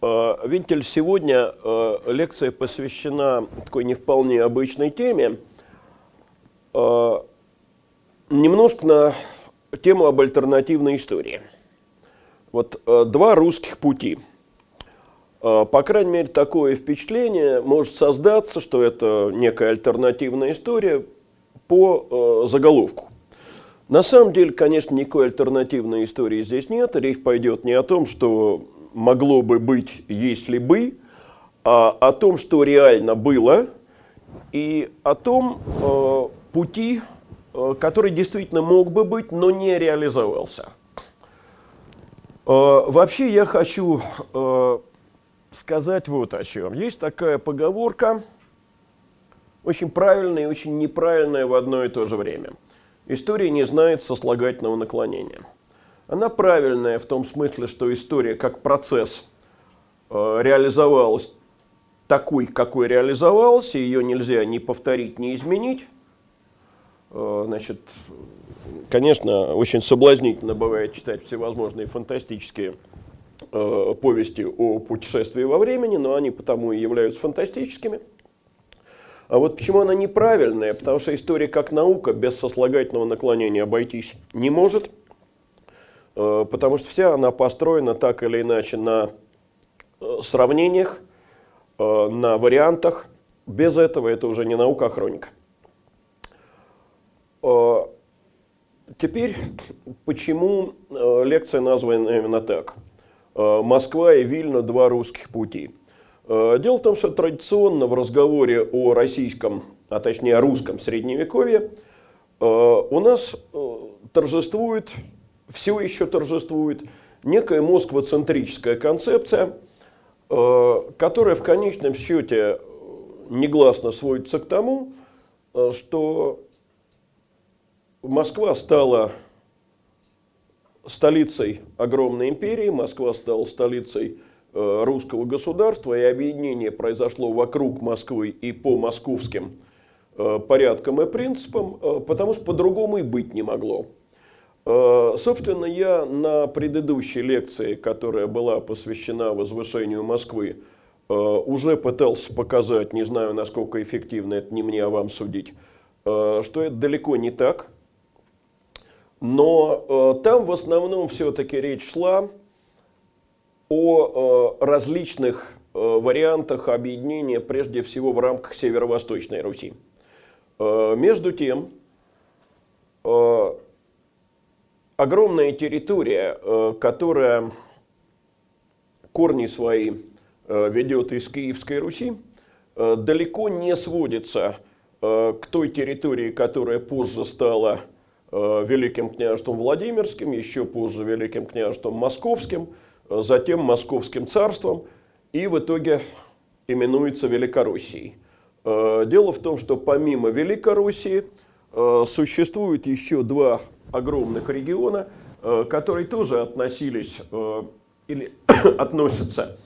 Э, Винтель, сегодня э, лекция посвящена такой не вполне обычной теме. Э, немножко на тему об альтернативной истории. Вот два русских пути. По крайней мере, такое впечатление может создаться, что это некая альтернативная история по заголовку. На самом деле, конечно, никакой альтернативной истории здесь нет. Речь пойдет не о том, что могло бы быть, если бы, а о том, что реально было, и о том э, пути, э, который действительно мог бы быть, но не реализовался. Э, вообще я хочу э, сказать вот о чем. Есть такая поговорка, очень правильная и очень неправильная в одно и то же время. История не знает сослагательного наклонения. Она правильная в том смысле, что история как процесс э, реализовалась такой, какой реализовалась, и ее нельзя ни повторить, ни изменить. Э, значит, конечно, очень соблазнительно бывает читать всевозможные фантастические э, повести о путешествии во времени, но они потому и являются фантастическими. А вот почему она неправильная? Потому что история как наука без сослагательного наклонения обойтись не может – потому что вся она построена так или иначе на э, сравнениях, э, на вариантах. Без этого это уже не наука, а хроника. Теперь, почему лекция названа именно так? Москва и Вильна – два русских пути. Дело в том, что традиционно в разговоре о российском, а точнее о русском средневековье, у нас торжествует все еще торжествует некая москвоцентрическая концепция, э, которая в конечном счете негласно сводится к тому, э, что Москва стала столицей огромной империи, Москва стала столицей э, русского государства, и объединение произошло вокруг Москвы и по московским порядкам и принципам, потому что по-другому и быть не могло. Э, собственно, я на предыдущей лекции, которая была посвящена возвышению Москвы, э, уже пытался показать, не знаю, насколько эффективно, это не мне, а вам судить, э, что это далеко не так. Но там в основном все-таки речь шла о различных вариантах объединения, прежде всего в рамках Северо-Восточной Руси. Между тем, огромная территория, э, которая корни свои э, ведет из Киевской Руси, э, далеко не сводится к той территории, которая позже стала Великим княжеством Владимирским, еще позже Великим княжеством Московским, затем Московским царством и в итоге именуется Великороссией. Дело в том, что помимо Великороссии существует еще два огромных региона, э, которые тоже относились э, или относятся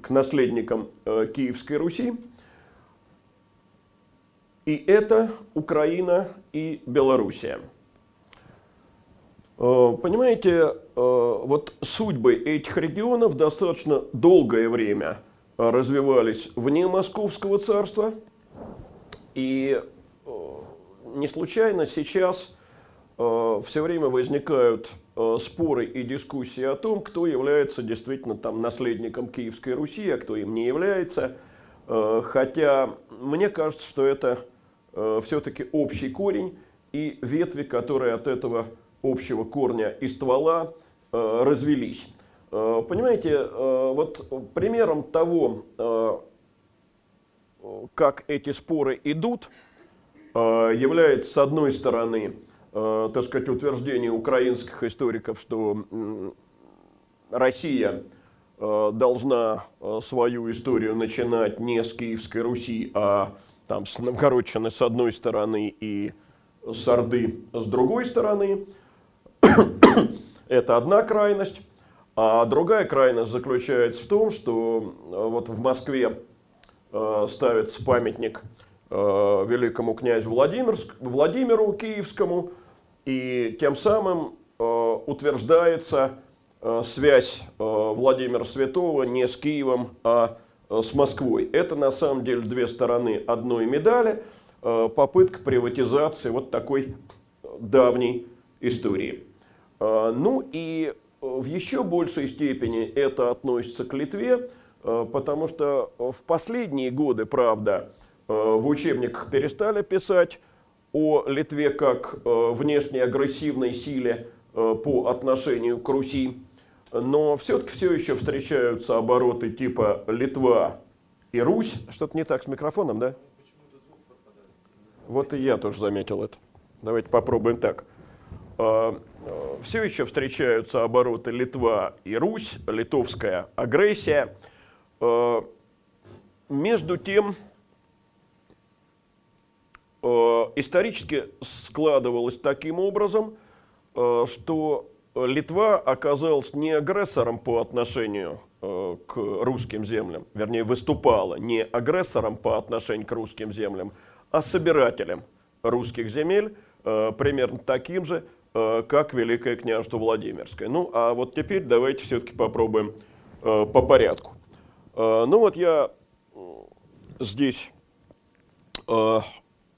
к наследникам э, Киевской Руси. И это Украина и Белоруссия. Понимаете, вот судьбы этих регионов достаточно долгое время развивались вне Московского царства. И не случайно сейчас все время возникают э, споры и дискуссии о том, кто является действительно там наследником Киевской Руси, а кто им не является. Э, хотя мне кажется, что это все-таки общий корень и ветви, которые от этого общего корня и ствола развелись. Понимаете, вот примером того, как эти споры идут, является с одной стороны э, так сказать, утверждение украинских историков, что Россия э, должна э, свою историю начинать не с Киевской Руси, а там с Новгородчины с одной стороны и с Орды с другой стороны. Это одна крайность. А другая крайность заключается в том, что э, вот в Москве э, ставится памятник э, великому князю Владимирск, Владимиру Киевскому, и тем самым э, утверждается э, связь э, Владимира Святого не с Киевом, а с Москвой. Это на самом деле две стороны одной медали, попытка приватизации вот такой давней истории. Ну и в еще большей степени это относится к Литве, потому что в последние годы, правда, в учебниках перестали писать о Литве как э, внешней агрессивной силе по отношению к Руси, но все-таки все еще встречаются обороты типа Литва и Русь. Что-то не так с микрофоном, да? Вот и я тоже заметил это. Давайте попробуем так. Все еще встречаются обороты Литва и Русь, литовская агрессия. Между тем, Э, исторически складывалось таким образом, э, что Литва оказалась не агрессором по отношению э, к русским землям, вернее, выступала не агрессором по отношению к русским землям, а собирателем русских земель, примерно таким же, как Великое княжество Владимирское. Ну, а вот теперь давайте все-таки попробуем по порядку. Ну вот я здесь Э,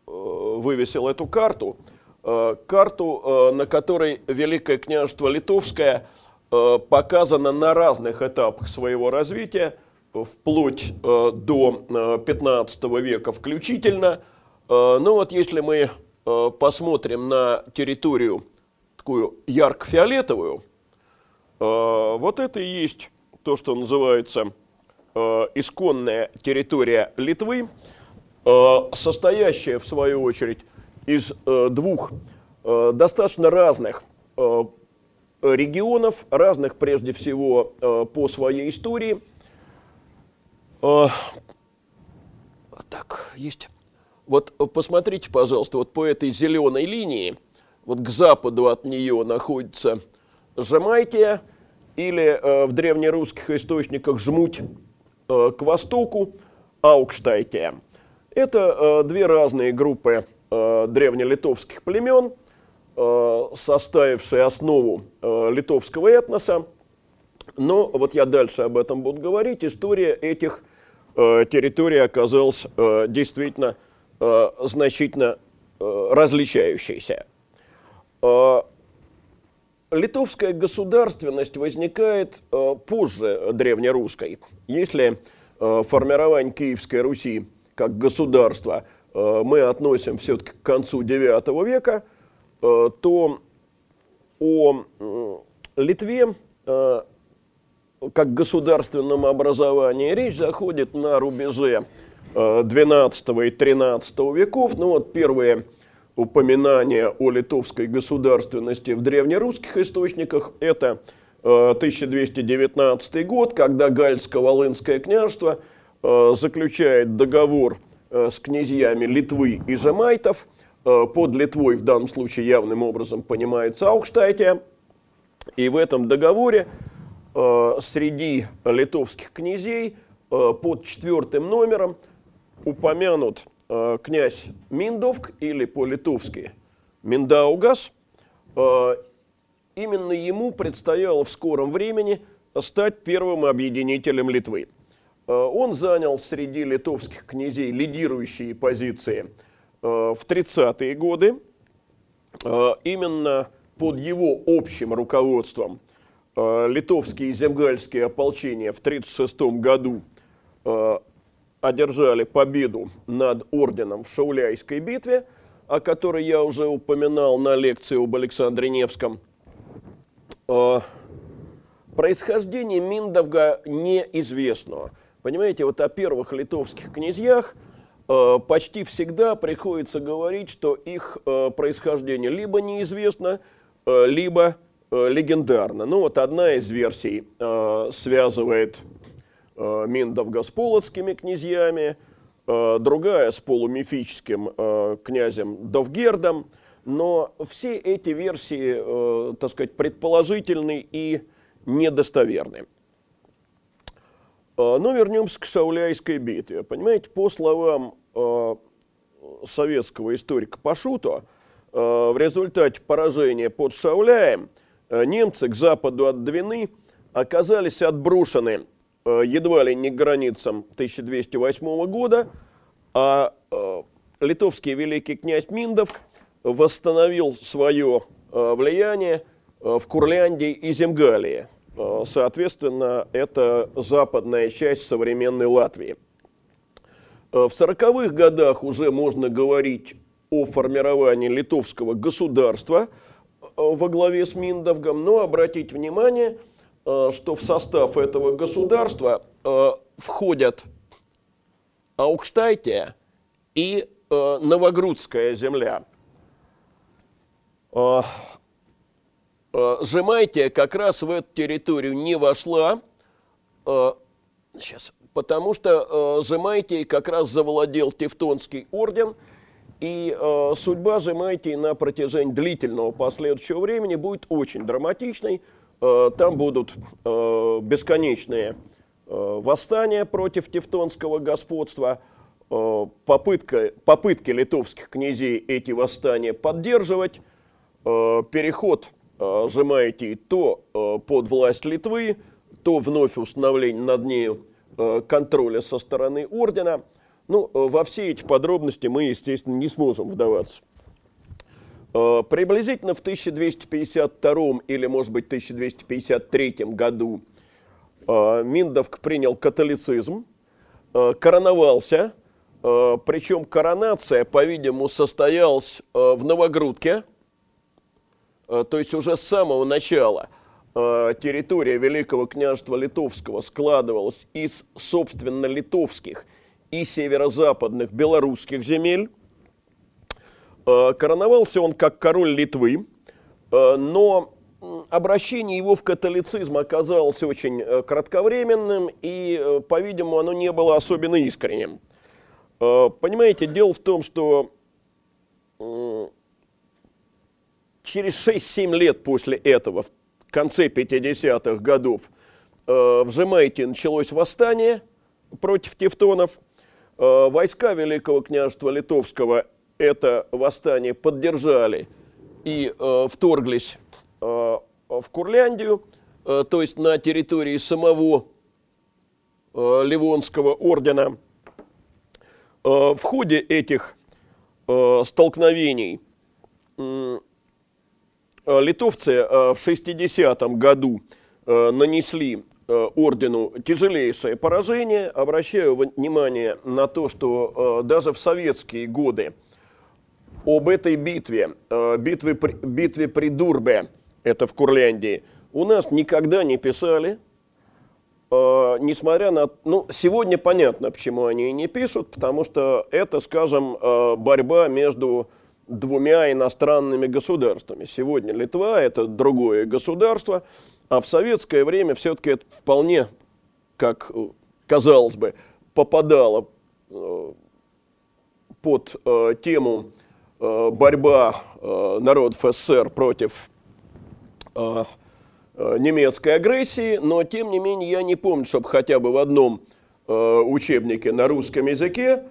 вывесил эту карту, э, карту, э, на которой Великое княжество Литовское показано на разных этапах своего развития, вплоть до 15 века включительно. Ну вот если мы посмотрим на территорию такую ярко-фиолетовую, вот это и есть то, что называется исконная территория Литвы. Э, состоящая, в свою очередь, из э, двух э, достаточно разных регионов, разных прежде всего по своей истории. Так, есть. Вот посмотрите, пожалуйста, вот по этой зеленой линии, вот к западу от нее находится Жемайтия, или в древнерусских источниках Жмуть, к востоку Аукштайтия. Это э, две разные группы э, древнелитовских племен, э, составившие основу э, литовского этноса. Но вот я дальше об этом буду говорить. История этих э, территорий оказалась э, действительно э, значительно э, различающейся. Э, литовская государственность возникает э, позже древнерусской. Если э, формирование Киевской Руси как государство э, мы относим все-таки к концу IX века, э, то о Литве э, как государственном образовании речь заходит на рубеже XII и XIII веков. Ну вот первые упоминания о литовской государственности в древнерусских источниках – это 1219 год, когда Гальско-Волынское княжество – заключает договор э, с князьями Литвы и Жемайтов. Э, под Литвой в данном случае явным образом понимается Аукштайтия. И в этом договоре среди литовских князей под четвертым номером упомянут князь Миндовк или по-литовски Миндаугас. Именно ему предстояло в скором времени стать первым объединителем Литвы. Э, он занял среди литовских князей лидирующие позиции э, в 30-е годы. Э, именно под его общим руководством литовские и земгальские ополчения в 1936 году одержали победу над орденом в Шауляйской битве, о которой я уже упоминал на лекции об Александре Невском. Происхождение Миндовга неизвестно. Понимаете, вот о первых литовских князьях э, почти всегда приходится говорить, что их э, происхождение либо неизвестно, э, либо легендарно. Ну вот одна из версий связывает э, Миндовга с полоцкими князьями, другая с полумифическим князем Довгердом. Но все эти версии, так сказать, предположительны и недостоверны. А, Но ну, вернемся к Шауляйской битве. Понимаете, по словам э, советского историка Пашуто, э, в результате поражения под Шауляем немцы к западу от Двины оказались отброшены едва ли не к границам 1208 года, а литовский великий князь Миндовк восстановил свое влияние в Курляндии и Земгалии. Соответственно, это западная часть современной Латвии. В 40-х годах уже можно говорить о формировании литовского государства во главе с Миндовгом, но обратить внимание, что в состав этого государства входят Аукштайтия и Новогрудская земля. Жемайтия как раз в эту территорию не вошла, сейчас, потому что Жемайтией как раз завладел Тевтонский орден, и судьба Жемайтии на протяжении длительного последующего времени будет очень драматичной. Там будут бесконечные восстания против тевтонского господства, попытка, попытки литовских князей эти восстания поддерживать, переход Э, сжимаете то э, под власть Литвы, то вновь установление над нею э, контроля со стороны ордена. Ну, во все эти подробности мы, естественно, не сможем вдаваться. Приблизительно в 1252 или, может быть, 1253 году Миндовк принял католицизм, короновался, причем коронация, по-видимому, состоялась в Новогрудке – Э, то есть уже с самого начала э, территория Великого княжества Литовского складывалась из, собственно, литовских и северо-западных белорусских земель. Э, короновался он как король Литвы, но обращение его в католицизм оказалось очень кратковременным, и, по-видимому, оно не было особенно искренним. Понимаете, дело в том, что через 6-7 лет после этого, в конце 50-х годов, э, в Жемайте началось восстание против тевтонов. Э, войска Великого княжества Литовского это восстание поддержали и э, вторглись в Курляндию, то есть на территории самого Ливонского ордена. В ходе этих столкновений литовцы э, в 60-м году э, нанесли ордену тяжелейшее поражение. Обращаю внимание на то, что даже в советские годы об этой битве, битве, битве при Дурбе, это в Курляндии, у нас никогда не писали, несмотря на... Ну, сегодня понятно, почему они не пишут, потому что это, скажем, борьба между двумя иностранными государствами. Сегодня Литва – это другое государство, а в советское время все-таки это вполне, как э, казалось бы, попадало э, под э, тему борьба народов СССР против немецкой агрессии, но тем не менее я не помню, чтобы хотя бы в одном учебнике на русском языке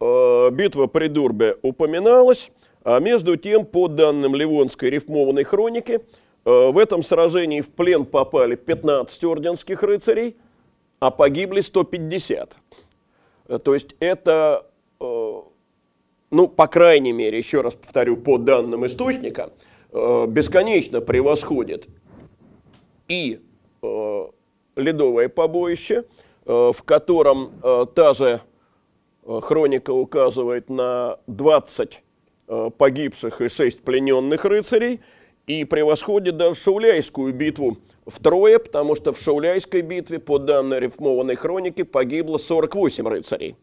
битва при Дурбе упоминалась. А между тем, по данным Ливонской рифмованной хроники, э, в этом сражении в плен попали 15 орденских рыцарей, а погибли 150. Э, то есть это, э, ну, по крайней мере, еще раз повторю, по данным источника, бесконечно превосходит и ледовое побоище, в котором та же хроника указывает на 20 Э, погибших и шесть плененных рыцарей, и превосходит даже Шауляйскую битву втрое, потому что в Шауляйской битве, по данной рифмованной хронике, погибло 48 рыцарей.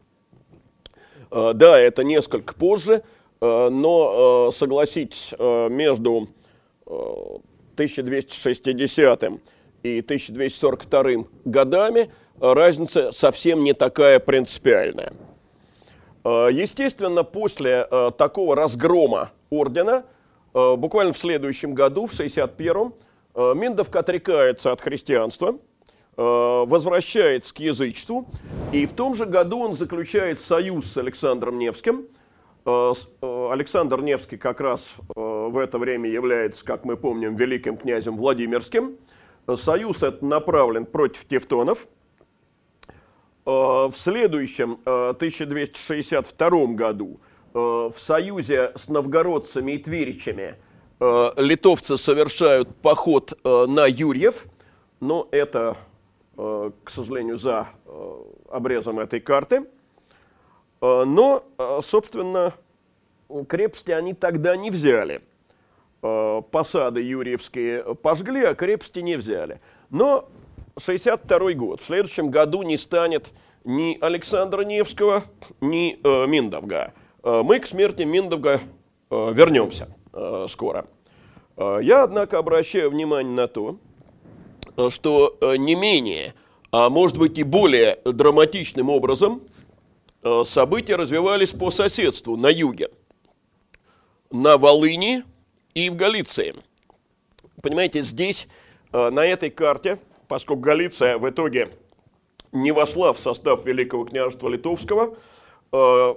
Э, да, это несколько позже, э, но, согласитесь, между 1260 и 1242 годами разница совсем не такая принципиальная. Э, естественно, после э, такого разгрома ордена, э, буквально в следующем году, в 61-м, Миндовка отрекается от христианства, возвращается к язычеству, и в том же году он заключает союз с Александром Невским, Александр Невский как раз в это время является, как мы помним, великим князем Владимирским. Союз этот направлен против тевтонов. В следующем, 1262 году, в союзе с новгородцами и тверичами литовцы совершают поход на Юрьев, но это, к сожалению, за обрезом этой карты. Но, собственно, крепости они тогда не взяли. Посады юрьевские пожгли, а крепости не взяли. Но 62 год. В следующем году не станет ни Александра Невского, ни э, Миндовга. Э, мы к смерти Миндовга э, вернемся э, скоро. Э, я, однако, обращаю внимание на то, что э, не менее, а может быть и более драматичным образом события развивались по соседству на юге, на Волыни и в Галиции. Понимаете, здесь, на этой карте, поскольку Галиция в итоге не вошла в состав Великого княжества Литовского, э,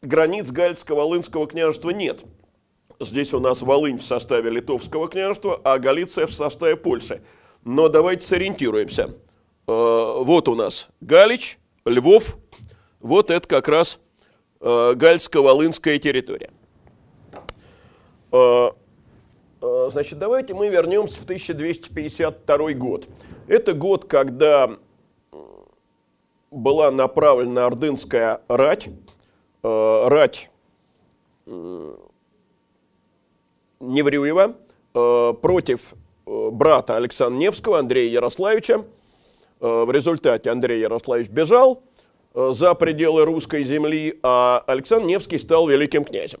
границ Галицко-Волынского княжества нет. Здесь у нас Волынь в составе Литовского княжества, а Галиция в составе Польши. Но давайте сориентируемся. Э, вот у нас Галич, Львов, вот это как раз Гальско-Волынская территория. Э, значит, давайте мы вернемся в 1252 год. Это год, когда была направлена ордынская рать, э, рать Неврюева э, против брата Александра Невского, Андрея Ярославича. В результате Андрей Ярославич бежал за пределы русской земли, а Александр Невский стал великим князем.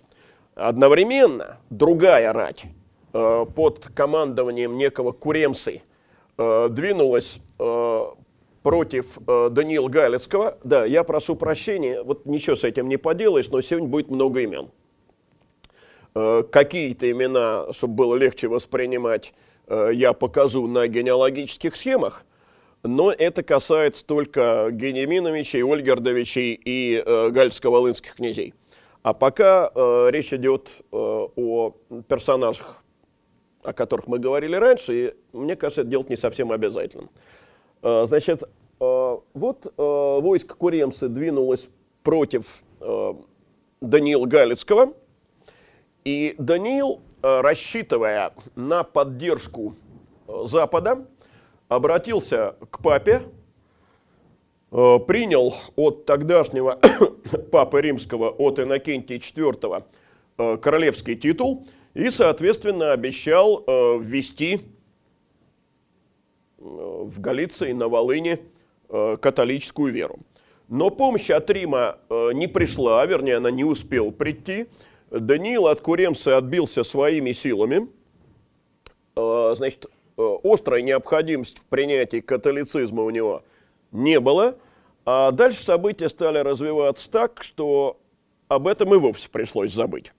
Одновременно другая рать, под командованием некого Куремсы э, двинулась э, против Даниила Галицкого. Да, я прошу прощения, вот ничего с этим не поделаешь, но сегодня будет много имен. Какие-то имена, чтобы было легче воспринимать, я покажу на генеалогических схемах, но это касается только Генеминовичей, Ольгердовичей и Гальско-Волынских князей. А пока э, речь идет э, о персонажах о которых мы говорили раньше, и мне кажется, это делать не совсем обязательно. А, значит, а, вот а, войско Куремцы двинулось против Даниила Галицкого, и Даниил, рассчитывая на поддержку Запада, обратился к папе, принял от тогдашнего папы римского, от Иннокентия IV, королевский титул – и, соответственно, обещал э, ввести э, в Галиции, на Волыне э, католическую веру. Но помощь от Рима не пришла, вернее, она не успела прийти. Даниил от Куремса отбился своими силами. Значит, острой необходимости в принятии католицизма у него не было. А дальше события стали развиваться так, что об этом и вовсе пришлось забыть.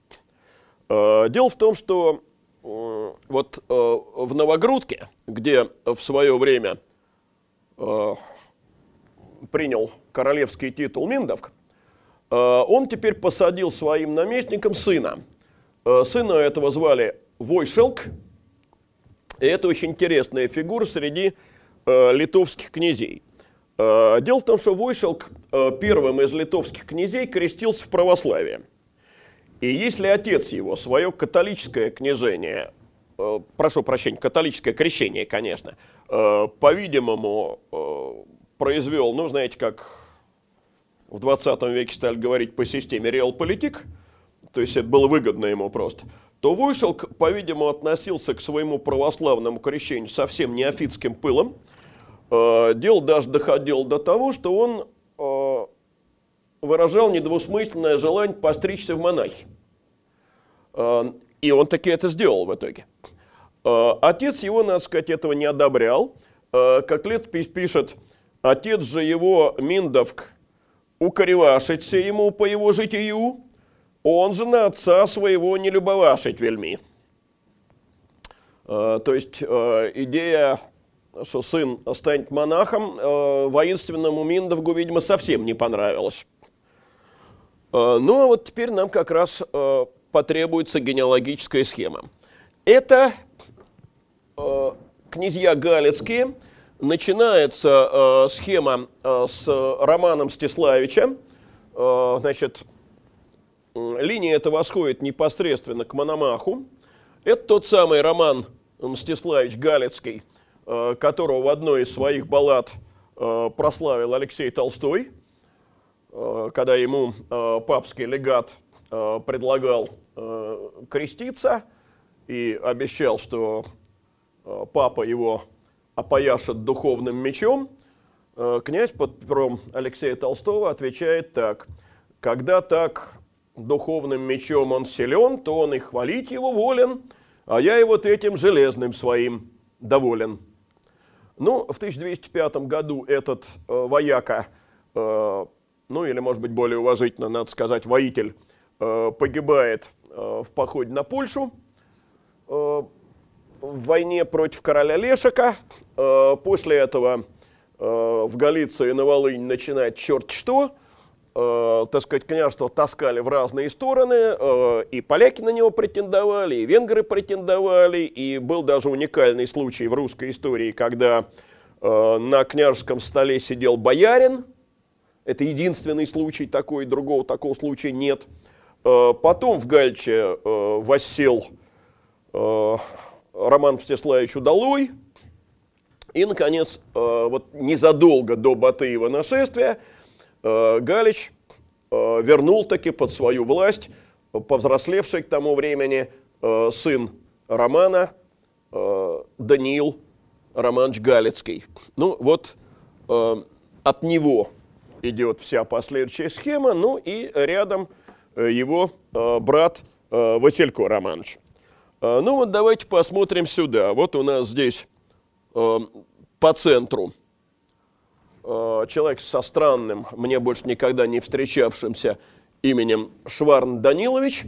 Э, дело в том, что э, вот э, в Новогрудке, где в свое время принял королевский титул Миндовк, он теперь посадил своим наместником сына. Сына этого звали Войшелк, и это очень интересная фигура среди литовских князей. Дело в том, что Войшелк первым из литовских князей крестился в православие – и если отец его свое католическое княжение, э, прошу прощения, католическое крещение, конечно, э, по-видимому, э, произвел, ну, знаете, как в 20 веке стали говорить по системе реалполитик, то есть это было выгодно ему просто, то Войшелк, по-видимому, относился к своему православному крещению совсем неофитским пылом. Дело даже доходило до того, что он выражал недвусмысленное желание постричься в монахи. А, и он таки это сделал в итоге. А, отец его, надо сказать, этого не одобрял. А, как летопись пишет, отец же его, Миндовк, укоревашиться ему по его житию, он же на отца своего не любовашить вельми. То есть идея, что сын станет монахом, воинственному Миндовгу, видимо, совсем не понравилась. Ну, а вот теперь нам как раз потребуется генеалогическая схема. Это князья Галицкие. Начинается схема с Романа Мстиславича. Значит, линия эта восходит непосредственно к Мономаху. Это тот самый Роман Мстиславич Галицкий, которого в одной из своих баллад прославил Алексей Толстой, когда ему папский легат предлагал креститься и обещал, что папа его опояшет духовным мечом, князь под пером Алексея Толстого отвечает так. «Когда так духовным мечом он силен, то он и хвалить его волен, а я и вот этим железным своим доволен. Ну, в 1205 году этот э, вояка, э, ну или, может быть, более уважительно, надо сказать, воитель, э, погибает э, в походе на Польшу э, в войне против короля Лешика. После этого в Галиции на Волынь начинает черт что – так сказать, княжество таскали в разные стороны, и поляки на него претендовали, и венгры претендовали, и был даже уникальный случай в русской истории, когда на княжеском столе сидел боярин, это единственный случай такой, другого такого случая нет. Э, потом в Гальче э, воссел э, Роман Мстиславич Удалой, и, наконец, вот незадолго до Батыева нашествия Галич вернул таки под свою власть повзрослевший к тому времени сын Романа Даниил Романович Галицкий. Ну вот от него идет вся последующая схема, ну и рядом его брат Василько Романович. Ну вот давайте посмотрим сюда. Вот у нас здесь по центру Э, человек со странным, мне больше никогда не встречавшимся именем Шварн Данилович.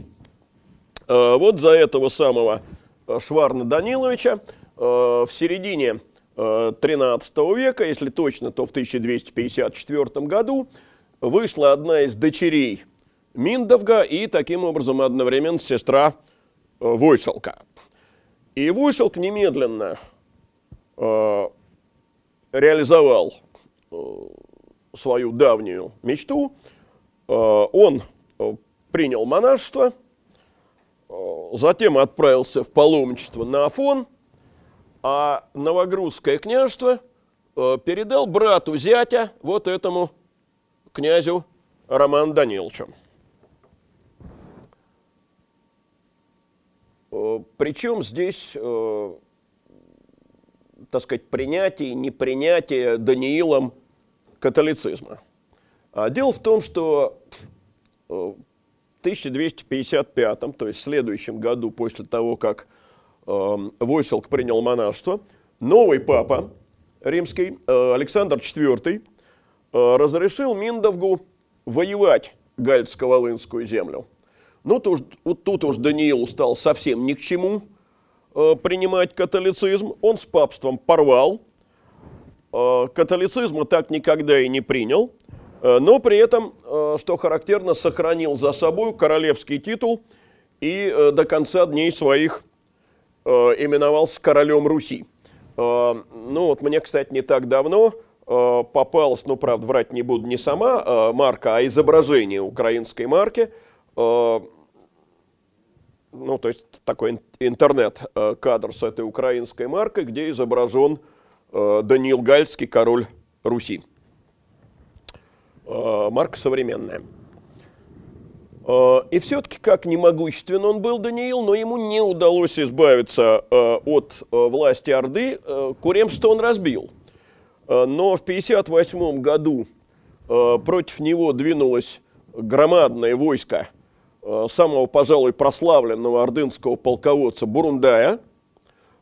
Э, вот за этого самого э, Шварна Даниловича в середине 13 века, если точно, то в 1254 году, вышла одна из дочерей Миндовга и таким образом одновременно сестра Войшелка. И Войшелк немедленно реализовал Э, свою давнюю мечту. Э, он э, принял монашество, затем отправился в паломничество на Афон, а Новогрудское княжество передал брату зятя вот этому князю Роману Даниловичу. Причем здесь, так сказать, принятие, непринятие Даниилом католицизма. А дело в том, что э, в 1255, то есть в следующем году после того, как э, Войселк принял монашество, новый папа римский, э, Александр IV, э, разрешил Миндовгу воевать Гальцко-Волынскую землю. Ну, тут, тут уж Даниил стал совсем ни к чему э, принимать католицизм. Он с папством порвал, католицизма так никогда и не принял, но при этом, что характерно, сохранил за собой королевский титул и до конца дней своих именовался королем Руси. Ну вот мне, кстати, не так давно попалась, ну правда, врать не буду, не сама марка, а изображение украинской марки, ну то есть такой интернет-кадр с этой украинской маркой, где изображен Э, Даниил Гальский, король Руси. Э, марка современная. Э, и все-таки, как не могуществен он был, Даниил, но ему не удалось избавиться от власти Орды. Куремство он разбил. Но в 1958 году против него двинулось громадное войско самого, пожалуй, прославленного ордынского полководца Бурундая –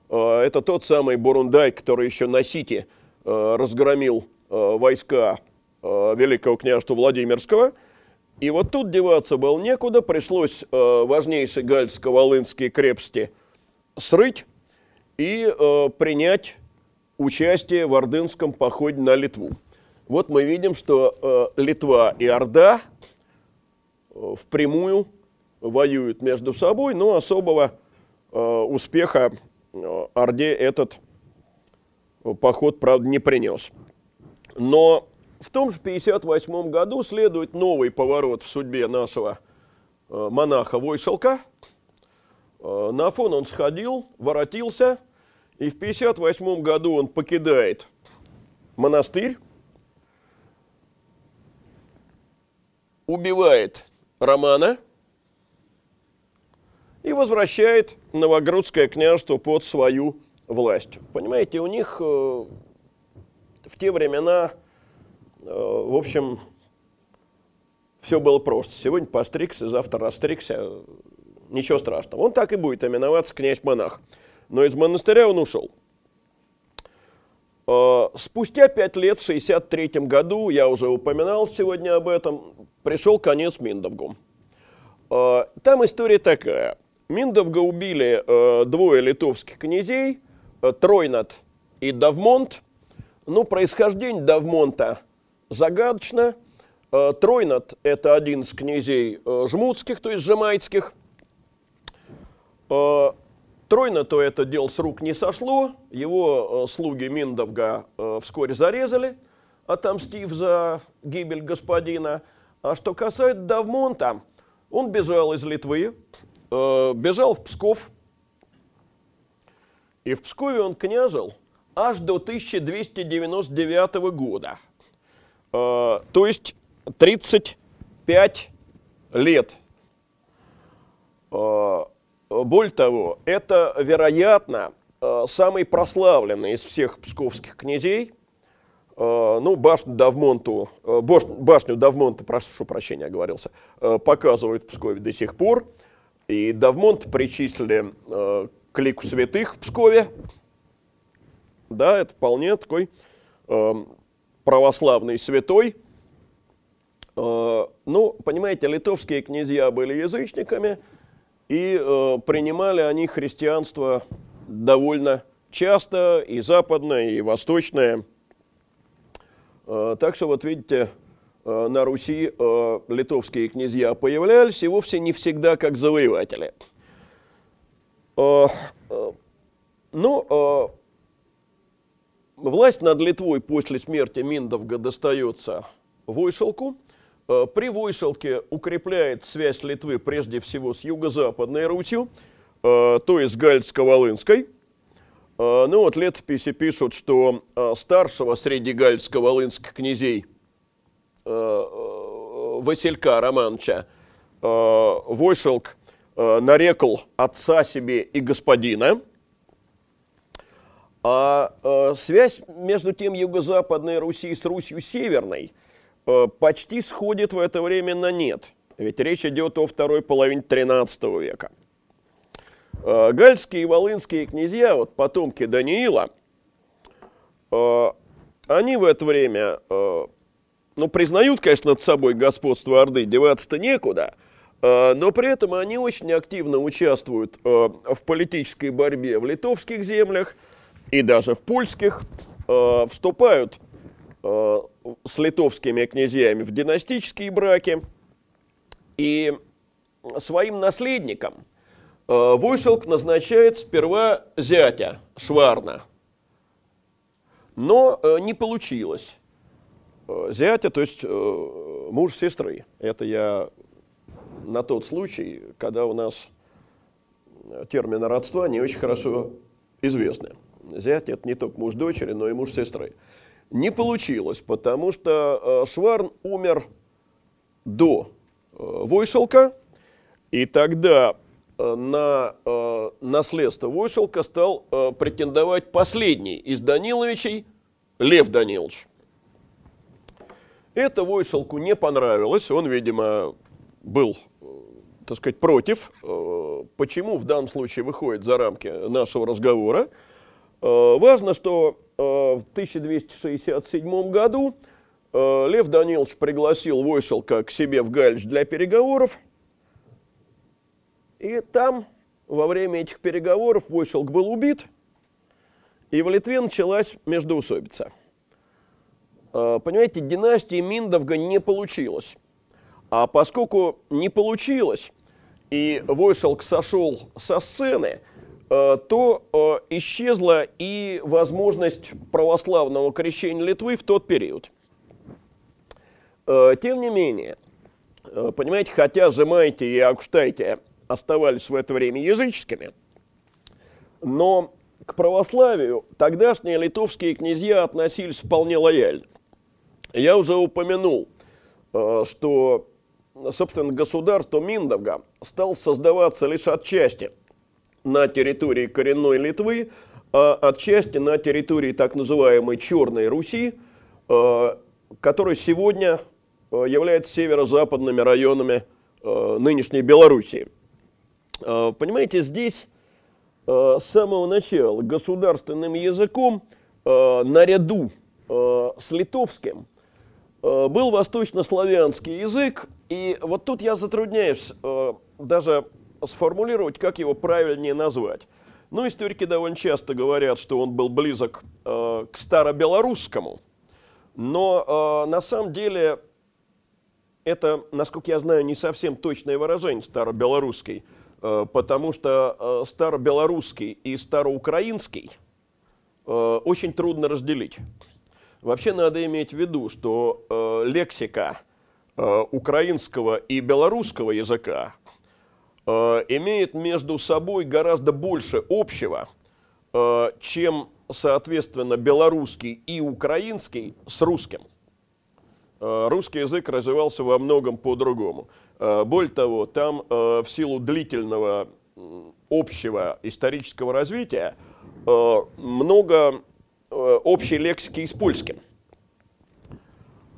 Э, это тот самый Бурундай, который еще на Сити э, разгромил э, войска Великого княжества Владимирского. И вот тут деваться было некуда, пришлось важнейшие гальско-волынские крепости срыть и принять участие в ордынском походе на Литву. Вот мы видим, что Литва и Орда э, впрямую воюют между собой, но особого э, успеха э, Орде этот поход, правда, не принес. Но в том же 58 году следует новый поворот в судьбе нашего монаха Войшелка. На Афон он сходил, воротился, и в 58 году он покидает монастырь, убивает Романа и возвращает Новогрудское княжество под свою власть. Понимаете, у них э, в те времена, э, в общем, все было просто. Сегодня постригся, завтра растригся, ничего страшного. Он так и будет именоваться князь-монах. Но из монастыря он ушел. Э, спустя пять лет, в 63 году, я уже упоминал сегодня об этом, пришел конец Миндовгу. Э, там история такая. Миндовга убили э, двое литовских князей, Тройнат и Давмонт. Ну, происхождение Давмонта загадочно. Тройнат – это один из князей жмутских, то есть жемайских. Тройно то это дело с рук не сошло, его э, слуги Миндовга э, вскоре зарезали, отомстив за гибель господина. А что касается Давмонта, он бежал из Литвы, э, бежал в Псков, и в Пскове он княжил аж до 1299 года. Э, то есть 35 лет. Э, более того, это, вероятно, э, самый прославленный из всех псковских князей. Ну, башню Давмонту, башню Давмонта, прошу прощения, оговорился, показывают в Пскове до сих пор. И Давмонт причислили к лику святых в Пскове. Да, это вполне такой православный святой. Ну, понимаете, литовские князья были язычниками – и э, принимали они христианство довольно часто, и западное, и восточное. Э, так что, вот видите, э, на Руси э, литовские князья появлялись, и вовсе не всегда как завоеватели. Э, э, ну, э, власть над Литвой после смерти Миндовга достается Войшелку – Э, при Войшелке укрепляет связь Литвы прежде всего с юго-западной Русью, э, то есть Гальцко-Волынской. Э, ну вот летописи пишут, что старшего среди Гальцко-Волынских князей Василька Романовича Войшелк нарекал отца себе и господина. А связь между тем юго-западной Руси с Русью северной – Э, почти сходит в это время на нет. Ведь речь идет о второй половине XIII века. Э, гальские и волынские князья, вот потомки Даниила, э, они в это время, ну, признают, конечно, над собой господство Орды, деваться-то некуда, но при этом они очень активно участвуют в политической борьбе в литовских землях и даже в польских, вступают с литовскими князьями в династические браки. И своим наследником э, Войшелк назначает сперва зятя Шварна. Но э, не получилось. Э, зятя, то есть муж сестры. Это я на тот случай, когда у нас термины родства не очень хорошо известны. Зять – это не только муж дочери, но и муж сестры не получилось, потому что э, Шварн умер до э, Войшелка, и тогда э, на наследство Войшелка стал претендовать последний из Даниловичей, Лев Данилович. Это Войшелку не понравилось, он, видимо, был, так сказать, против. Почему в данном случае выходит за рамки нашего разговора? Важно, что Э, в 1267 году э, Лев Данилович пригласил Войшелка к себе в Галич для переговоров. И там во время этих переговоров Войшелк был убит, и в Литве началась междоусобица. Э, понимаете, династии Миндовга не получилось. А поскольку не получилось, и Войшелк сошел со сцены, э, то э, исчезла и возможность православного крещения Литвы в тот период. Э, тем не менее, понимаете, хотя Жемайте и Акштайте оставались в это время языческими, но к православию тогдашние литовские князья относились вполне лояльно. Я уже упомянул, что собственно, государство Миндовга стал создаваться лишь отчасти на территории коренной Литвы, а отчасти на территории так называемой Черной Руси, э, которая сегодня э, является северо-западными районами э, нынешней Белоруссии. Понимаете, здесь с самого начала государственным языком наряду с литовским был восточнославянский язык, и вот тут я затрудняюсь даже сформулировать, как его правильнее назвать. Ну, историки довольно часто говорят, что он был близок э, к старобелорусскому, но э, на самом деле это, насколько я знаю, не совсем точное выражение старобелорусский, э, потому что э, старобелорусский и староукраинский э, очень трудно разделить. Вообще надо иметь в виду, что э, лексика Э, украинского и белорусского языка имеет между собой гораздо больше общего, э, чем, соответственно, белорусский и украинский с русским. Русский язык развивался во многом по-другому. Более того, там в силу длительного общего исторического развития много общей лексики и с польским.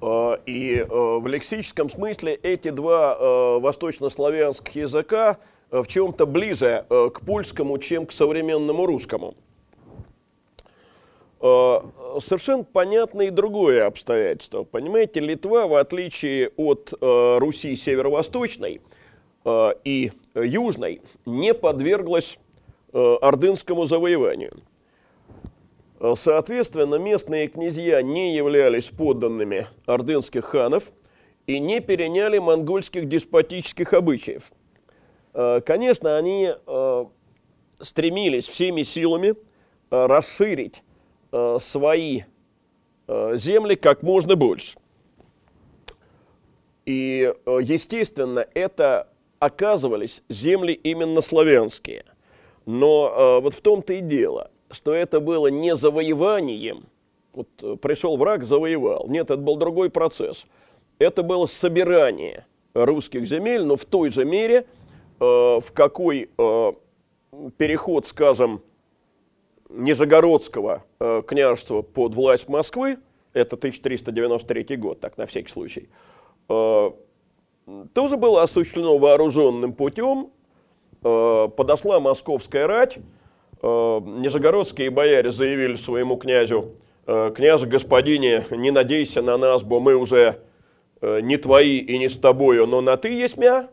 Э, и э, в лексическом смысле эти два э, восточнославянских языка в чем-то ближе к польскому, чем к современному русскому. Совершенно понятно и другое обстоятельство. Понимаете, Литва, в отличие от Руси северо-восточной и южной, не подверглась ордынскому завоеванию. Э, соответственно, местные князья не являлись подданными ордынских ханов и не переняли монгольских деспотических обычаев. Э, конечно, они э, стремились всеми силами расширить свои земли как можно больше. И, естественно, это оказывались земли именно славянские. Но вот в том-то и дело – что это было не завоеванием, вот э, пришел враг, завоевал. Нет, это был другой процесс. Это было собирание русских земель, но в той же мере, э, в какой э, переход, скажем, Нижегородского княжества под власть Москвы, это 1393 год, так на всякий случай, э, тоже было осуществлено вооруженным путем. Подошла московская рать, нижегородские бояре заявили своему князю, «Э, княже господине, не надейся на нас, бо мы уже э, не твои и не с тобою, но на ты есть мя.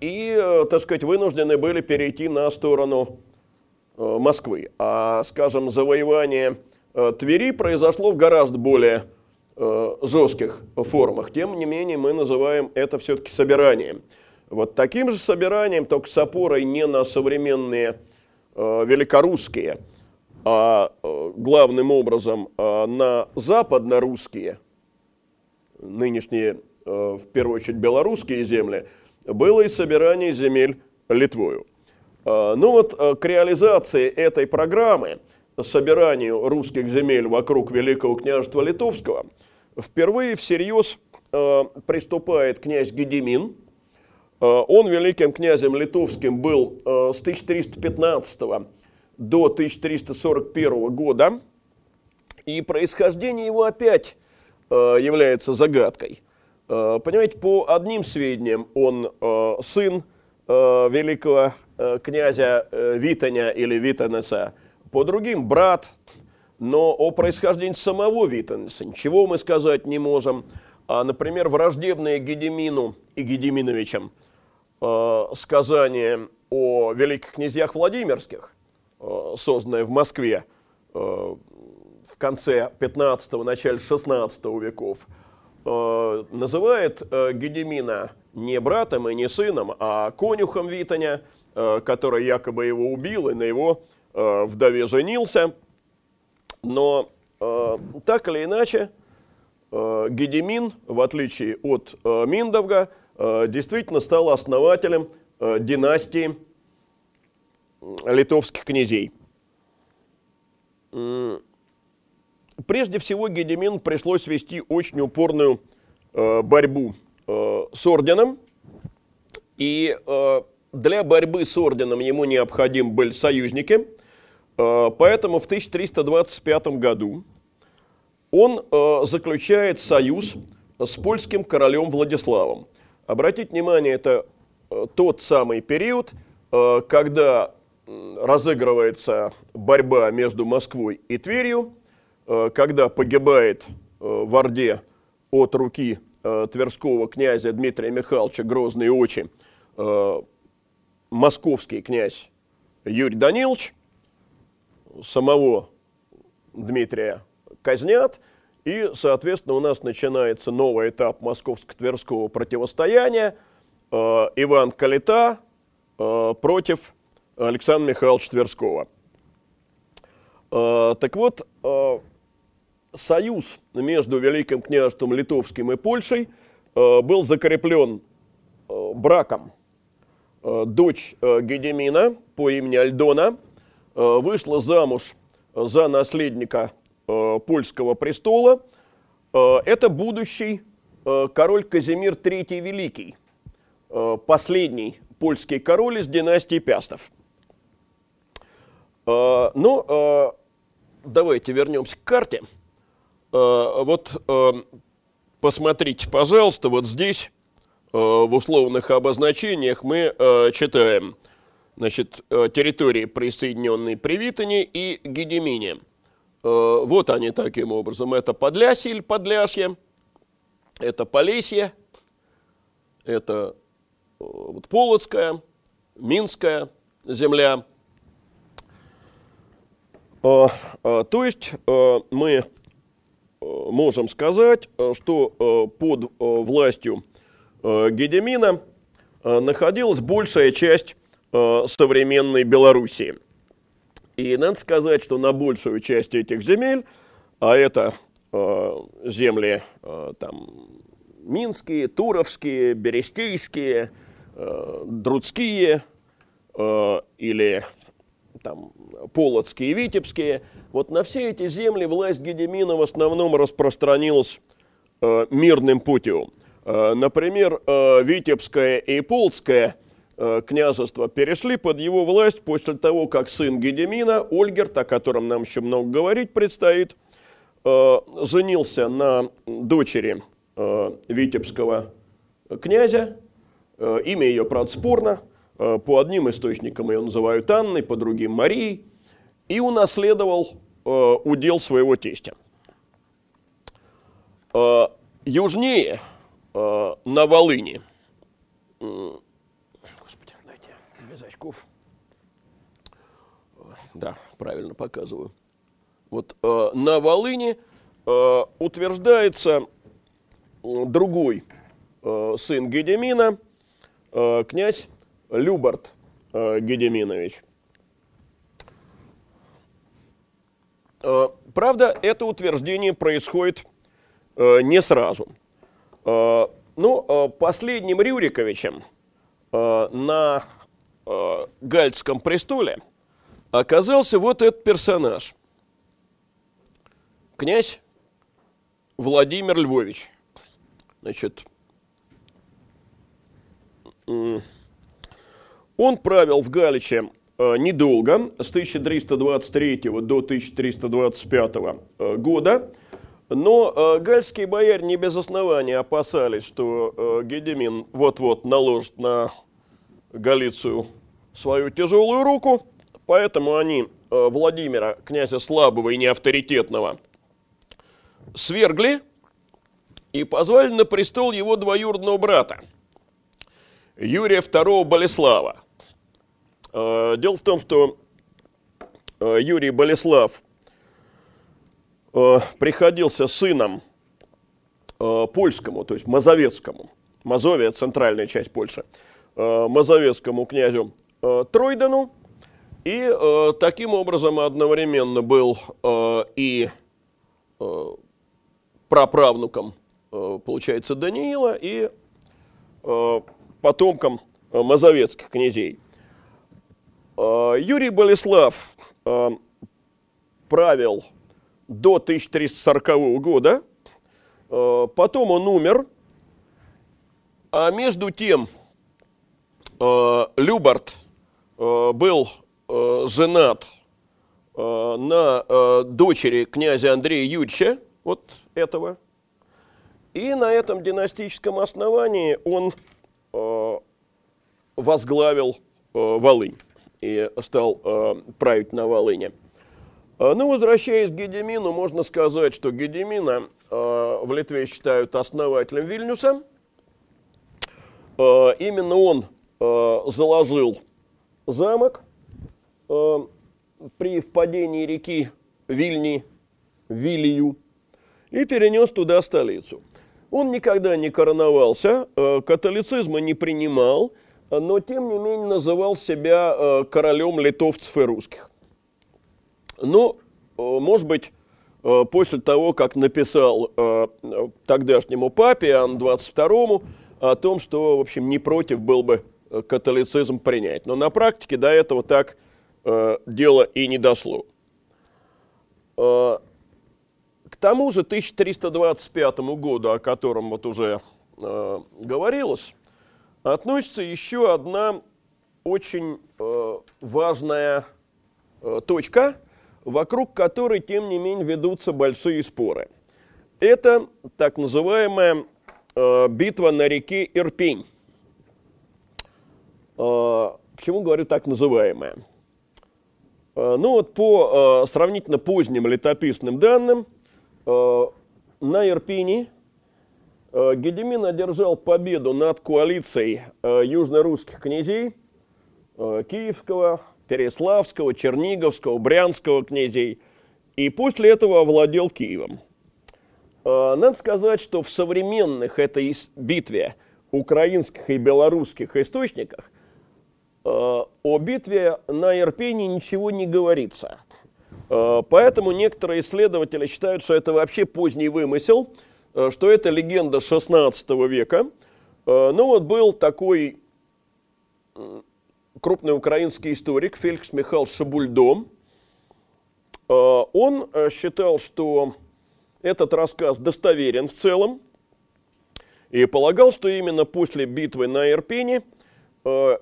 И, так сказать, вынуждены были перейти на сторону Москвы. А, скажем, завоевание Твери произошло в гораздо более жестких формах. Тем не менее, мы называем это все-таки собиранием. Вот таким же собиранием, только с опорой не на современные Э, великорусские, а э, главным образом э, на западно-русские, нынешние, в первую очередь, белорусские земли, было и собирание земель Литвою. Ну вот к реализации этой программы, собиранию русских земель вокруг Великого княжества Литовского, впервые всерьез приступает князь Гедемин – Э, он великим князем литовским был э, с 1315 до 1341 года, и происхождение его опять э, является загадкой. Понимаете, по одним сведениям он сын великого князя Витаня или Витанеса, по другим брат, но о происхождении самого Витанеса ничего мы сказать не можем. А, например, враждебные Гедемину и Гедеминовичам – э, сказание о великих князьях Владимирских, э, созданное в Москве э, в конце 15-го, начале 16 веков, называет э, Гедемина не братом и не сыном, а конюхом Витаня, который якобы его убил и на его вдове женился. Но так или иначе, э, Гедемин, в отличие от Миндовга, действительно стал основателем э, династии литовских князей. Прежде всего Гедемин пришлось вести очень упорную э, борьбу э, с орденом. И э, для борьбы с орденом ему необходим были союзники. Э, поэтому в 1325 году он э, заключает союз с польским королем Владиславом. Обратите внимание, это э, тот самый период, э, когда разыгрывается борьба между Москвой и Тверью, э, когда погибает в Орде от руки тверского князя Дмитрия Михайловича Грозный очи московский князь Юрий Данилович, самого Дмитрия казнят, и, соответственно, у нас начинается новый этап московско-тверского противостояния. Иван Калита против Александра Михайловича Тверского. А, так вот, союз между Великим княжеством Литовским и Польшей был закреплен браком. Дочь Гедемина по имени Альдона вышла замуж за наследника польского престола. Это будущий король Казимир III Великий, последний польский король из династии Пястов. А, ну, давайте вернемся к карте. Вот посмотрите, пожалуйста, вот здесь в условных обозначениях мы читаем значит, территории, присоединенные при Витане и Гедемине. Вот они таким образом. Это Подлясье или Подляшье, это Полесье, это вот, Полоцкая, Минская земля – а, то есть мы можем сказать, что под властью Гедемина находилась большая часть современной Белоруссии. И надо сказать, что на большую часть этих земель, а это земли там, Минские, Туровские, Берестейские, Друдские или там, Полоцкие Витебские. Вот на все эти земли власть Гедемина в основном распространилась э, мирным путем. Э, например, э, Витебское и Полоцкое э, княжество перешли под его власть после того, как сын Гедемина, Ольгерт, о котором нам еще много говорить предстоит, э, женился на дочери э, Витебского князя. Имя ее, правда, спорно. По одним источникам ее называют Анной, по другим Марией, и унаследовал удел своего тестя. Южнее, на Волыни, да, правильно показываю, вот на Волыни утверждается другой сын Гедемина, князь Любард э, Гедеминович. Э, правда, это утверждение происходит э, не сразу. Э, ну, э, последним Рюриковичем э, на э, Гальцком престоле оказался вот этот персонаж. Князь Владимир Львович. Значит, он правил в Галиче э, недолго, с 1323 до 1325 э, года, но э, гальские бояре не без основания опасались, что Гедемин вот-вот наложит на Галицию свою тяжелую руку, поэтому они Владимира, князя слабого и неавторитетного, свергли и позвали на престол его двоюродного брата, Юрия II Болеслава – Э, дело в том, что э, Юрий Болеслав э, приходился сыном э, польскому, то есть мазовецкому, Мазовия – центральная часть Польши, э, мазовецкому князю э, Тройдену. И э, таким образом одновременно был э, и э, праправнуком, э, получается, Даниила и э, потомком э, мазовецких князей. Э, Юрий Болеслав э, правил до 1340 года, э, потом он умер, а между тем э, Любард э, был э, женат э, на э, дочери князя Андрея Юрьевича, вот этого, и на этом династическом основании он возглавил э, Волынь и стал править на Волыне. Ну, возвращаясь к Гедемину, можно сказать, что Гедемина в Литве считают основателем Вильнюса. Именно он заложил замок э, при впадении реки Вильни, Вилию, и перенес туда столицу. Он никогда не короновался, э, католицизма не принимал, но тем не менее называл себя э, королем литовцев и русских. Ну, э, может быть, после того, как написал тогдашнему папе Иоанну 22 о том, что, в общем, не против был бы католицизм принять. Но на практике до этого так дело и не дошло. К тому же 1325 году, о котором вот уже э, говорилось, относится еще одна очень э, важная э, точка, вокруг которой, тем не менее, ведутся большие споры. Это так называемая э, битва на реке Ирпень. Э, почему говорю так называемая? Э, ну вот по э, сравнительно поздним летописным данным – Э, на Ирпине Гедемин одержал победу над коалицией южно-русских князей, Киевского, Переславского, Черниговского, Брянского князей, и после этого овладел Киевом. Надо сказать, что в современных этой битве украинских и белорусских источниках о битве на Ирпене ничего не говорится. Э, поэтому некоторые исследователи считают, что это вообще поздний вымысел, э, что это легенда 16 века. Э, ну вот был такой крупный украинский историк Феликс Михайлович Шабульдо. Он считал, что этот рассказ достоверен в целом и полагал, что именно после битвы на Ирпене – Э,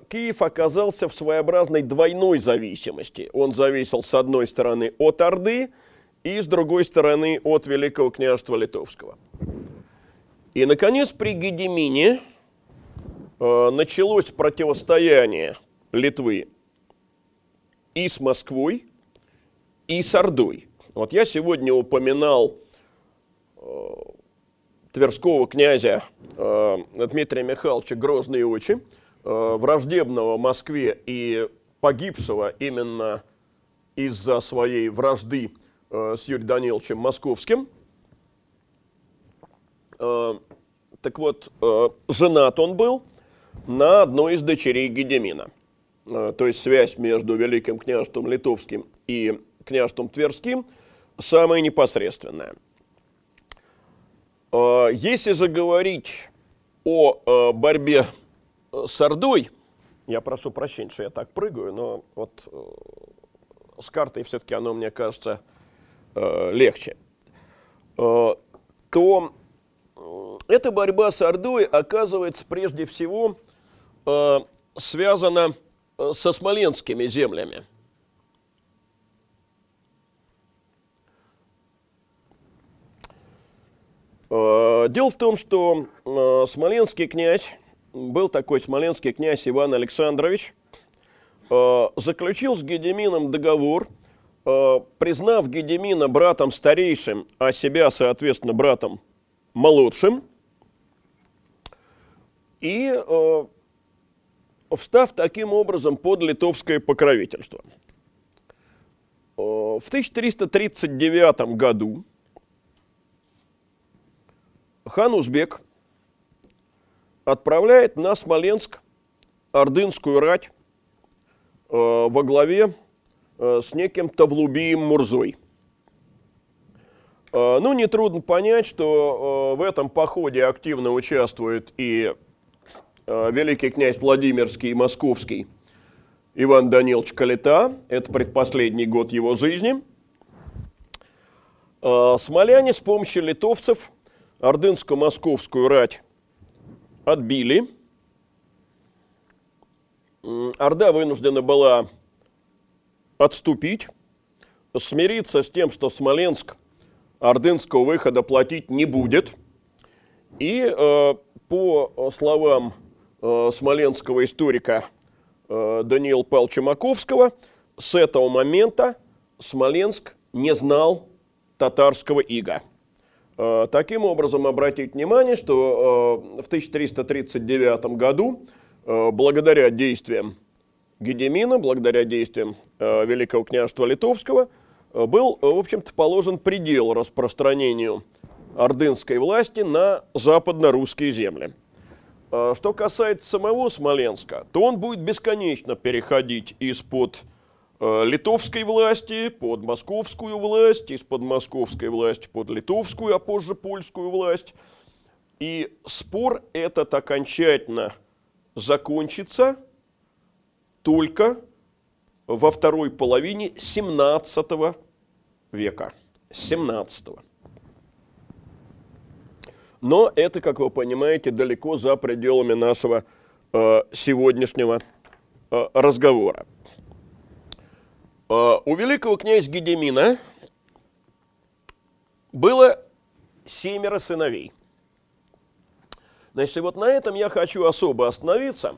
Киев оказался в своеобразной двойной зависимости. Он зависел с одной стороны от Орды и с другой стороны от Великого княжества Литовского. И, наконец, при Гедемине э, началось противостояние Литвы и с Москвой, и с Ордой. Вот я сегодня упоминал э, Тверского князя э, Дмитрия Михайловича Грозные очи, Э, враждебного Москве и погибшего именно из-за своей вражды э, с Юрием Даниловичем Московским. Э, так вот, женат он был на одной из дочерей Гедемина. То есть связь между Великим княжеством Литовским и княжеством Тверским самая непосредственная. Если заговорить о борьбе с Ордой, я прошу прощения, что я так прыгаю, но вот э, с картой все-таки оно, мне кажется, э, легче, э, то эта борьба с Ордой оказывается прежде всего связана со смоленскими землями. Дело в том, что смоленский князь был такой смоленский князь Иван Александрович, э, заключил с Гедемином договор, э, признав Гедемина братом старейшим, а себя, соответственно, братом молодшим, и э, встав таким образом под литовское покровительство. В 1339 году хан Узбек отправляет на Смоленск ордынскую рать э, во главе э, с неким Тавлубием Мурзой. Э, ну, нетрудно понять, что э, в этом походе активно участвует и э, великий князь Владимирский и Московский Иван Данилович Калита. Это предпоследний год его жизни. Э, смоляне с помощью литовцев ордынско-московскую рать отбили. Орда вынуждена была отступить, смириться с тем, что Смоленск ордынского выхода платить не будет. И э, по словам э, смоленского историка э, Даниила Павловича Маковского, с этого момента Смоленск не знал татарского ига. Э, таким образом, обратить внимание, что э, в 1339 году, э, благодаря действиям Гедемина, благодаря действиям Великого княжества Литовского, был, в общем-то, положен предел распространению ордынской власти на западно-русские земли. Что касается самого Смоленска, то он будет бесконечно переходить из-под литовской власти под московскую власть, из-под московской власти под литовскую, а позже польскую власть. И спор этот окончательно закончится только во второй половине 17 века. 17 Но это, как вы понимаете, далеко за пределами нашего э, сегодняшнего э, разговора. А, у великого князя Гедемина было семеро сыновей. Значит, и вот на этом я хочу особо остановиться.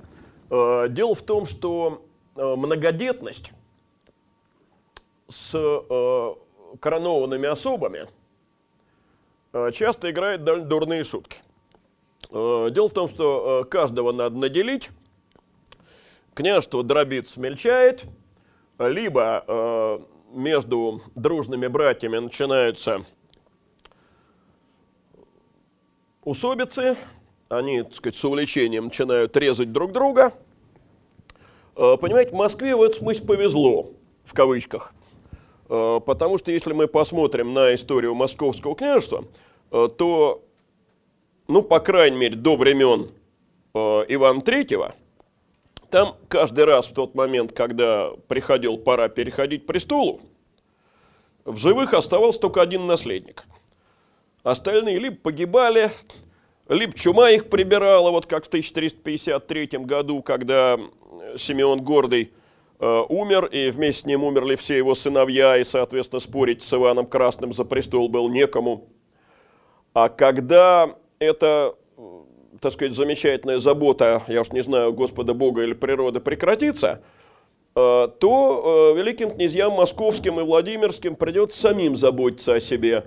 А, дело в том, что а, многодетность с коронованными особами часто играет довольно дурные шутки. Дело в том, что каждого надо наделить, княжество дробит, смельчает – либо э, между дружными братьями начинаются усобицы, они, так сказать, с увлечением начинают резать друг друга. Э, понимаете, Москве в этом смысле повезло, в кавычках. Э, потому что если мы посмотрим на историю Московского княжества, э, то, ну, по крайней мере, до времен э, Ивана Третьего – там каждый раз в тот момент, когда приходил пора переходить престолу, в живых оставался только один наследник. Остальные либо погибали, либо чума их прибирала, вот как в 1353 году, когда Симеон Гордый э, умер, и вместе с ним умерли все его сыновья, и, соответственно, спорить с Иваном Красным за престол был некому. А когда это так сказать, замечательная забота, я уж не знаю, Господа Бога или природы прекратится, э, то э, великим князьям московским и владимирским придется самим заботиться о себе.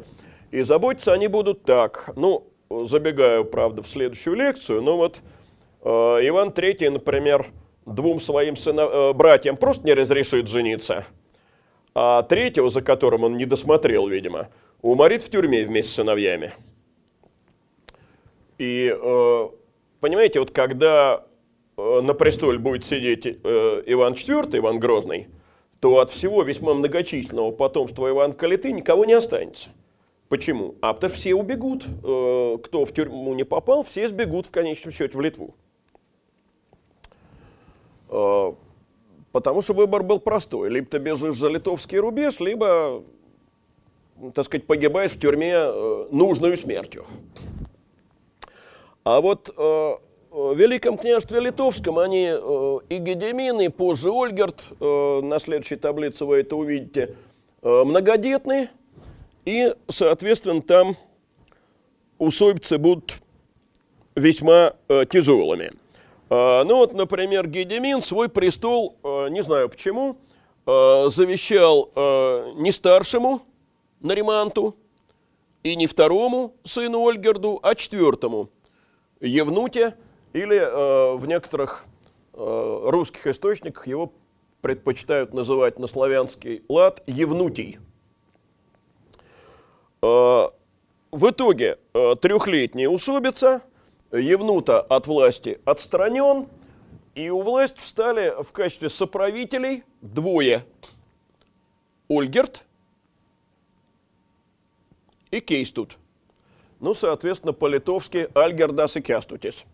И заботиться они будут так. Ну, забегаю, правда, в следующую лекцию, но вот э, Иван III, например, двум своим сынов, братьям просто не разрешит жениться, а третьего, за которым он не досмотрел, видимо, уморит в тюрьме вместе с сыновьями. И э, понимаете, вот когда э, на престоле будет сидеть э, Иван IV, Иван Грозный, то от всего весьма многочисленного потомства Ивана Калиты никого не останется. Почему? А потому все убегут. Кто в тюрьму не попал, все сбегут в конечном счете в Литву. Потому что выбор был простой. Либо ты бежишь за литовский рубеж, либо, так сказать, погибаешь в тюрьме нужную смертью. А вот э, в Великом княжестве Литовском они э, и Гедемин, и позже Ольгерт, э, на следующей таблице вы это увидите, э, многодетные, и, соответственно, там усобицы будут весьма э, тяжелыми. Э, ну вот, например, Гедемин свой престол, э, не знаю почему, э, завещал э, не старшему Нариманту и не второму сыну Ольгерду, а четвертому – Евнуте, или э, в некоторых э, русских источниках его предпочитают называть на славянский лад Евнутий. Э, в итоге э, трехлетняя усобица, Евнута от власти отстранен, и у власти встали в качестве соправителей двое. Ольгерт и Кейстут. Ну, соответственно, по-литовски Альгердас и Кястутис.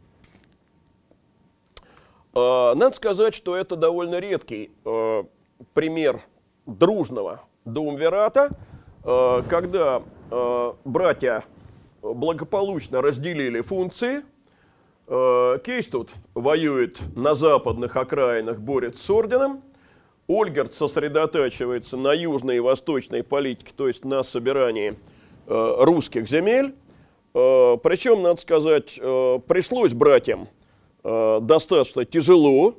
А, надо сказать, что это довольно редкий э, пример дружного думвирата, э, когда братья благополучно разделили функции. Кейс тут воюет на западных окраинах, борется с орденом. Ольгерт сосредотачивается на южной и восточной политике, то есть на собирании русских земель. Причем, надо сказать, пришлось братьям Э, достаточно тяжело.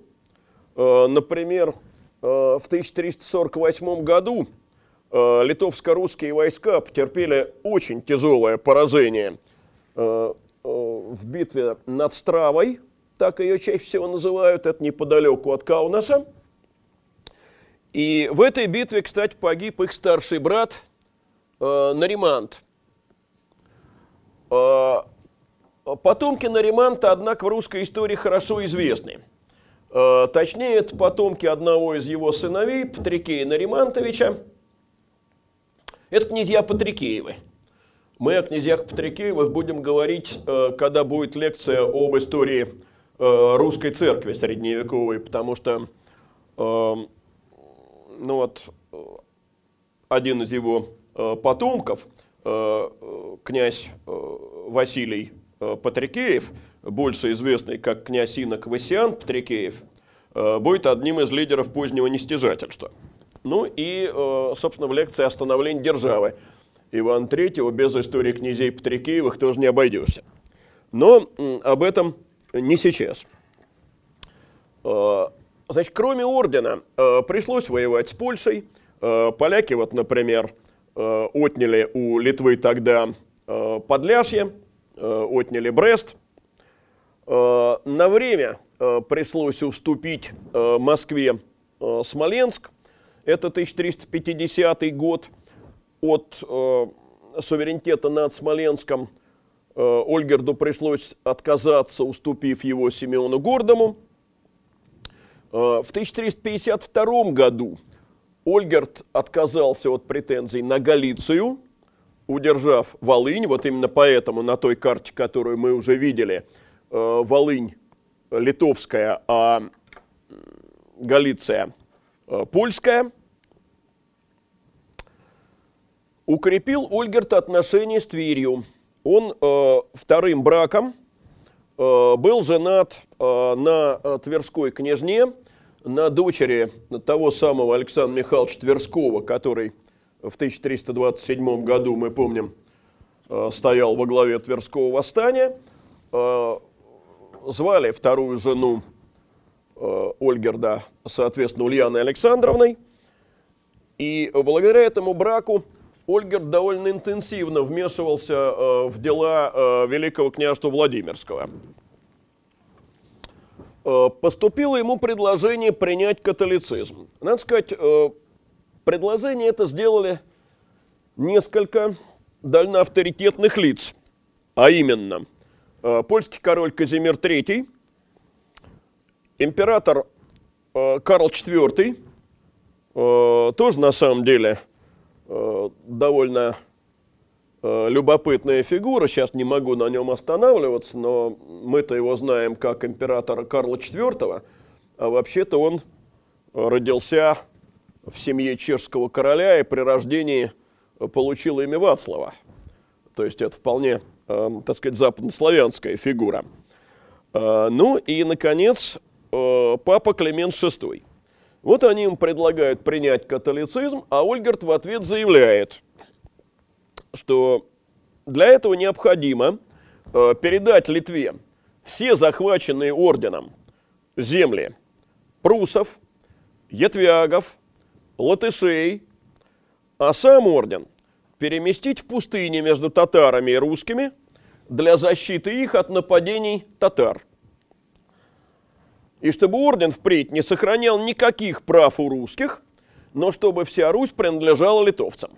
Э, например, э, в 1348 году литовско-русские войска потерпели очень тяжелое поражение в битве над Стравой, так ее чаще всего называют, это неподалеку от Каунаса. И в этой битве, кстати, погиб их старший брат Наримант. Потомки Нариманта, однако, в русской истории хорошо известны. Э, точнее, это потомки одного из его сыновей, Патрикея Наримантовича. Это князья Патрикеевы. Мы о князьях Патрикеевых будем говорить, э, когда будет лекция об истории русской церкви средневековой, потому что ну вот, один из его потомков, князь Василий Э, Патрикеев, больше известный как князь Инок Васиан Патрикеев, э, будет одним из лидеров позднего нестяжательства. Ну и, э, собственно, в лекции о становлении державы Иван III без истории князей Патрикеевых тоже не обойдешься. Но об этом не сейчас. Значит, кроме ордена, пришлось воевать с Польшей. Поляки, вот, например, отняли у Литвы тогда Подляшье, Э, отняли Брест. Э, на время э, пришлось уступить Москве Смоленск. Это 1350 год. От суверенитета над Смоленском Ольгерду пришлось отказаться, уступив его Симеону Гордому. В 1352 году Ольгерд отказался от претензий на Галицию – удержав Волынь, вот именно поэтому на той карте, которую мы уже видели, э, Волынь литовская, а Галиция э, польская, укрепил Ольгерт отношения с Тверью. Он э, вторым браком был женат на Тверской княжне, на дочери того самого Александра Михайловича Тверского, который в 1327 году, мы помним, э, стоял во главе Тверского восстания. Э, звали вторую жену э, Ольгерда, соответственно, Ульяной Александровной. И благодаря этому браку Ольгерд довольно интенсивно вмешивался в дела Великого княжества Владимирского. Поступило ему предложение принять католицизм. Надо сказать, Предложение это сделали несколько дальноавторитетных лиц, а именно э, польский король Казимир III, император э, Карл IV, э, тоже на самом деле довольно любопытная фигура, сейчас не могу на нем останавливаться, но мы-то его знаем как императора Карла IV, а вообще-то он родился в семье чешского короля и при рождении получил имя Вацлава. То есть это вполне, э, так сказать, западнославянская фигура. Э, ну и, наконец, э, папа Климент VI. Вот они им предлагают принять католицизм, а Ольгерт в ответ заявляет, что для этого необходимо э, передать Литве все захваченные орденом земли прусов, ятвягов, латышей, а сам орден переместить в пустыне между татарами и русскими для защиты их от нападений татар. И чтобы орден впредь не сохранял никаких прав у русских, но чтобы вся Русь принадлежала литовцам.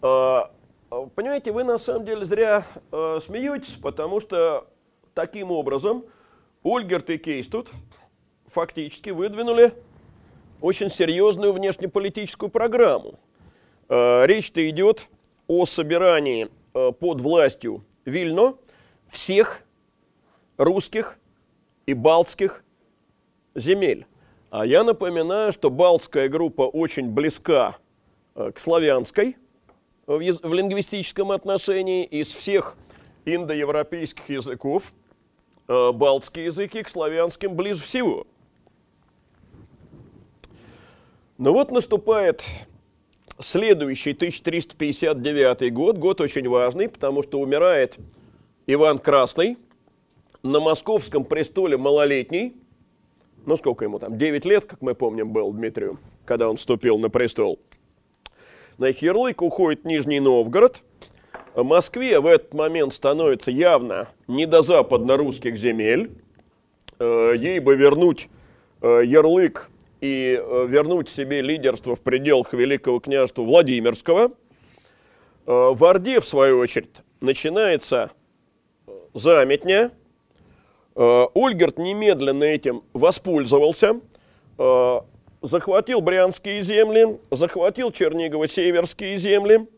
А, понимаете, вы на самом деле зря э, смеетесь, потому что таким образом Ольгерт и Кейстут фактически выдвинули очень серьезную внешнеполитическую программу. Э, речь-то идет о собирании э, под властью Вильно всех русских и балтских земель. А я напоминаю, что балтская группа очень близка э, к славянской в, в лингвистическом отношении. Из всех индоевропейских языков э, балтские языки к славянским ближе всего. Но вот наступает следующий 1359 год, год очень важный, потому что умирает Иван Красный, на московском престоле малолетний, ну сколько ему там, 9 лет, как мы помним, был Дмитрию, когда он вступил на престол. Значит, ярлык уходит Нижний Новгород. В Москве в этот момент становится явно не до западно-русских земель. Э, ей бы вернуть э, ярлык и э, вернуть себе лидерство в пределах Великого княжества Владимирского. В Орде, в свою очередь, начинается заметня. Ольгерт немедленно этим воспользовался, захватил брянские земли, захватил Чернигово-Северские земли,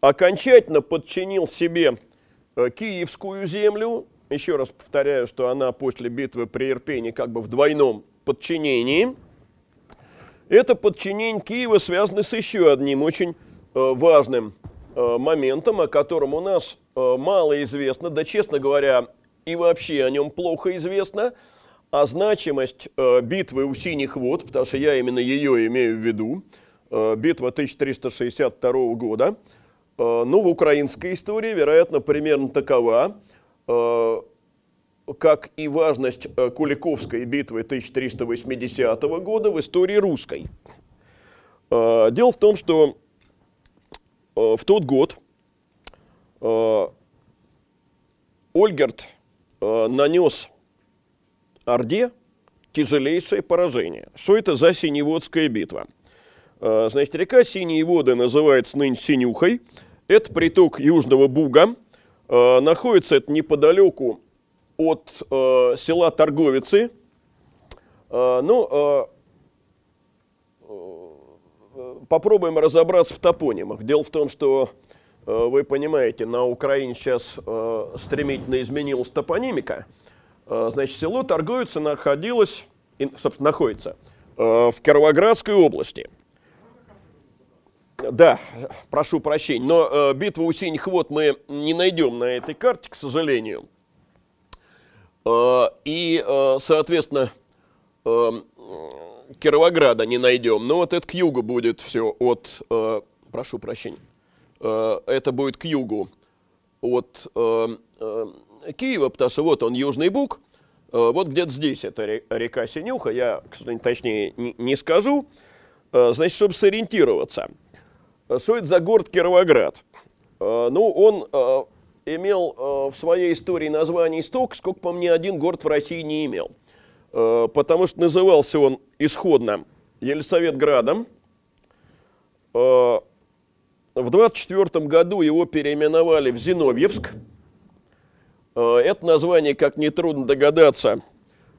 окончательно подчинил себе Киевскую землю. Еще раз повторяю, что она после битвы при Ирпене как бы в двойном подчинении. Это подчинение Киева связано с еще одним очень э, важным э, моментом, о котором у нас э, мало известно, да, честно говоря, и вообще о нем плохо известно, а значимость битвы у Синих вод, потому что я именно ее имею в виду, битва 1362 года, ну, в украинской истории, вероятно, примерно такова как и важность э, Куликовской битвы 1380 года в истории русской. Э, дело в том, что э, в тот год Ольгерт нанес Орде тяжелейшее поражение. Что это за Синеводская битва? Значит, река Синие воды называется ныне Синюхой. Это приток Южного Буга. Находится это неподалеку от э, села Торговицы. Э, ну, э, э, попробуем разобраться в топонимах. Дело в том, что э, вы понимаете, на Украине сейчас э, стремительно изменилась топонимика. Э, значит, село Торговицы находилось, собственно, находится э, в Кировоградской области. Да, прошу прощения, но э, битву у синих вод мы не найдем на этой карте, к сожалению. И, соответственно, Кировограда не найдем. Но вот это к югу будет все от, прошу прощения, это будет к югу от Киева, потому что вот он Южный Буг, вот где-то здесь это река Синюха, я, к сожалению, точнее не скажу. Значит, чтобы сориентироваться, что это за город Кировоград? Ну, он имел э, в своей истории название столько, сколько, по мне, один город в России не имел. Э, потому что назывался он исходно Елисаветградом. Э, в 24 году его переименовали в Зиновьевск. Э, это название, как нетрудно догадаться,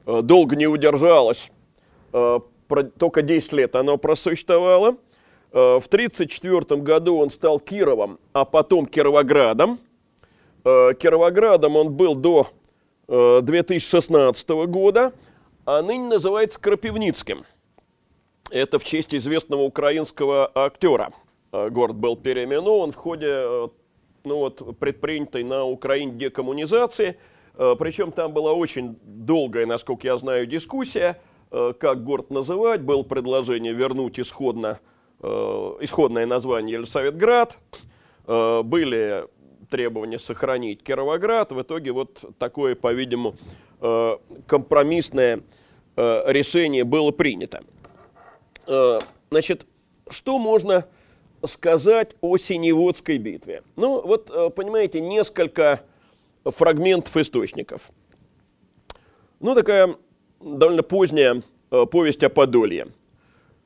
э, долго не удержалось. Э, только 10 лет оно просуществовало. В 1934 году он стал Кировом, а потом Кировоградом – Кировоградом он был до 2016 э, года, а ныне называется Крапивницким. Это в честь известного украинского актера. Город был переименован в ходе ну вот, предпринятой на Украине декоммунизации. Причем там была очень долгая, насколько я знаю, дискуссия, как город называть. Было предложение вернуть исходно, исходное название Елисаветград. Были требование сохранить Кировоград. В итоге вот такое, по-видимому, э, компромиссное э, решение было принято. Э, значит, что можно сказать о Синеводской битве? Ну, вот, понимаете, несколько фрагментов источников. Ну, такая довольно поздняя повесть о Подолье.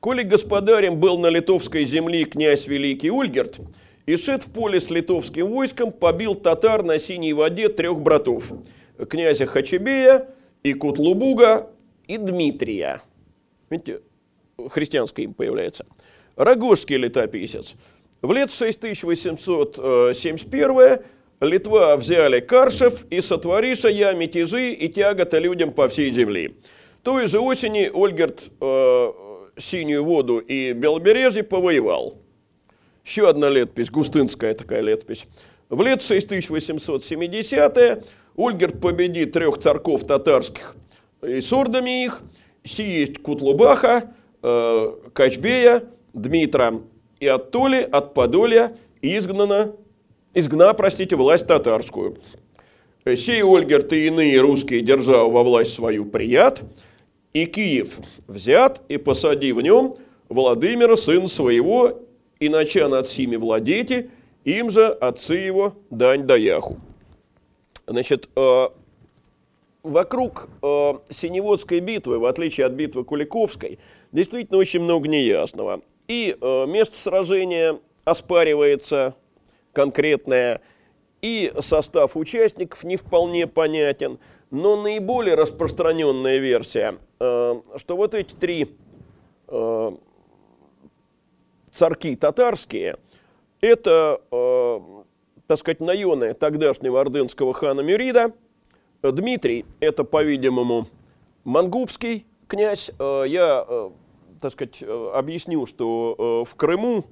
Коли господарем был на литовской земле князь Великий Ульгерт, И шед в поле с литовским войском побил татар на синей воде трех братов. Князя Хачебея, и Кутлубуга, и Дмитрия. Видите, христианское им появляется. Рогожский летописец. В лет 6871 Литва взяли Каршев и сотвориша я мятежи и тягота людям по всей земли. Той же осени Ольгерт э, Синюю воду и Белобережье повоевал. Еще одна летопись, густынская такая летопись. В лет 6870 Ольгерт победит трех царков татарских и с ордами их, сиесть Кутлубаха, э, Качбея, Дмитра и от Толи, от Подолья изгнана, изгна, простите, власть татарскую. Сей Ольгерт и иные русские державы во власть свою прият, и Киев взят, и посади в нем Владимира, сын своего, и нача над сими владети, им же отцы его дань даяху. Значит, э, вокруг э, Синеводской битвы, в отличие от битвы Куликовской, действительно очень много неясного. И э, место сражения оспаривается конкретное, и состав участников не вполне понятен. Но наиболее распространенная версия, что вот эти три царки татарские, это, э, так сказать, наены тогдашнего ордынского хана Мюрида. Дмитрий, это, по-видимому, мангубский князь. Э, я, э, так сказать, э, объясню, что э, в Крыму,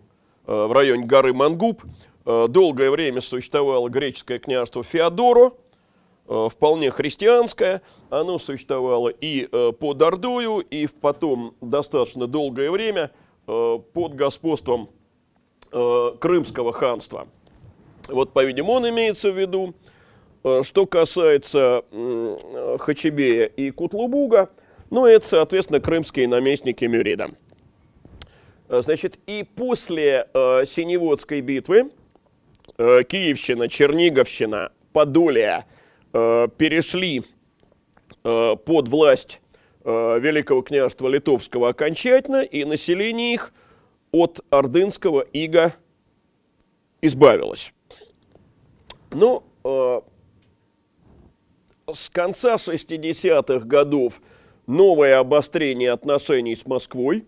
э, в районе горы Мангуб, долгое время существовало греческое княжество Феодоро, вполне христианское. Оно существовало и под Ордою, и потом достаточно долгое время – под господством Крымского ханства. Вот, по-видимому, он имеется в виду. Что касается Хачебея и Кутлубуга, ну, это, соответственно, крымские наместники Мюрида. Значит, и после э, Синеводской битвы э, Киевщина, Черниговщина, Подолия э, перешли э, под власть Э, Великого княжества Литовского окончательно, и население их от ордынского ига избавилось. Ну, э, с конца 60-х годов новое обострение отношений с Москвой.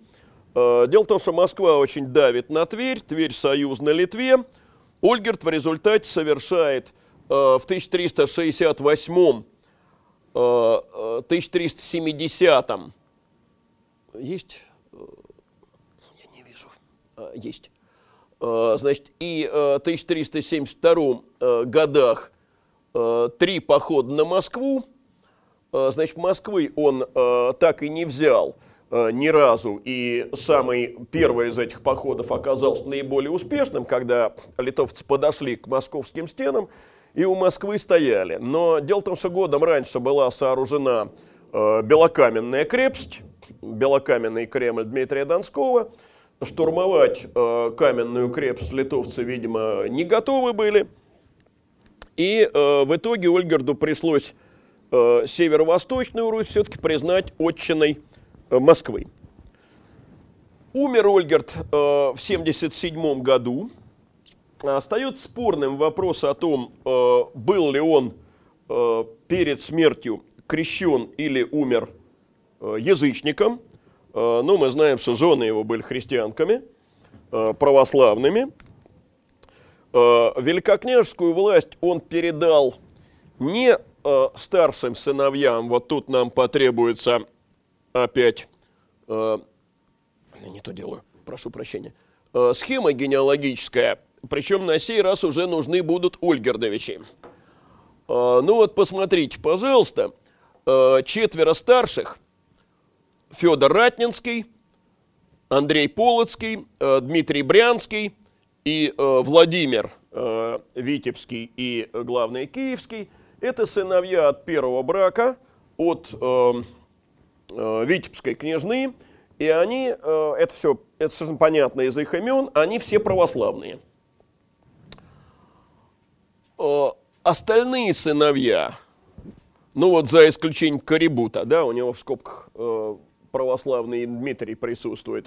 Э, дело в том, что Москва очень давит на Тверь, Тверь союзна Литве. Ольгерт в результате совершает в 1368 1370-м есть? Я не вижу. Есть. Значит, и в 1372 годах три похода на Москву. Значит, Москвы он так и не взял ни разу. И самый первый из этих походов оказался наиболее успешным, когда литовцы подошли к московским стенам и у Москвы стояли. Но дело в том, что годом раньше была сооружена э, белокаменная крепость, белокаменный Кремль Дмитрия Донского. Штурмовать э, каменную крепость литовцы, видимо, не готовы были. И э, в итоге Ольгерду пришлось э, северо-восточную Русь все-таки признать отчиной э, Москвы. Умер Ольгерд э, в 1977 году. Остается спорным вопрос о том, э, был ли он э, перед смертью крещен или умер э, язычником. Но мы знаем, что жены его были христианками, православными. Великокняжескую власть он передал не старшим сыновьям, вот тут нам потребуется опять, не то делаю, прошу прощения, схема генеалогическая. Причем на сей раз уже нужны будут Ольгердовичи. А, ну вот посмотрите, пожалуйста, а, четверо старших, Федор Ратнинский, Андрей Полоцкий, а, Дмитрий Брянский и Владимир Витебский и, главный, Киевский, это сыновья от первого брака, от Витебской княжны, и они, это все, это совершенно понятно из их имен, они все православные. Э, остальные сыновья, ну вот за исключением Карибута, да, у него в скобках э, православный Дмитрий присутствует,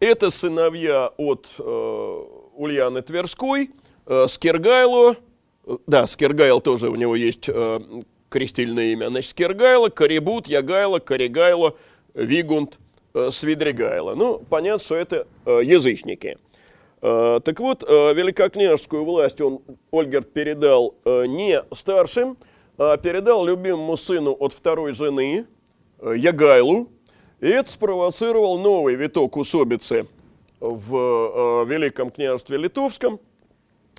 это сыновья от э, Ульяны Тверской, э, Скиргайло, э, да, Скиргайл тоже у него есть э, крестильное имя, значит, Скиргайло, Карибут, Ягайло, Коригайло, Вигунд, э, Свидригайло. Ну, понятно, что это э, язычники. Э, так вот, э, великокняжескую власть он, Ольгерт, передал э, не старшим, а передал любимому сыну от второй жены, Ягайлу, и это спровоцировал новый виток усобицы в Великом княжестве Литовском.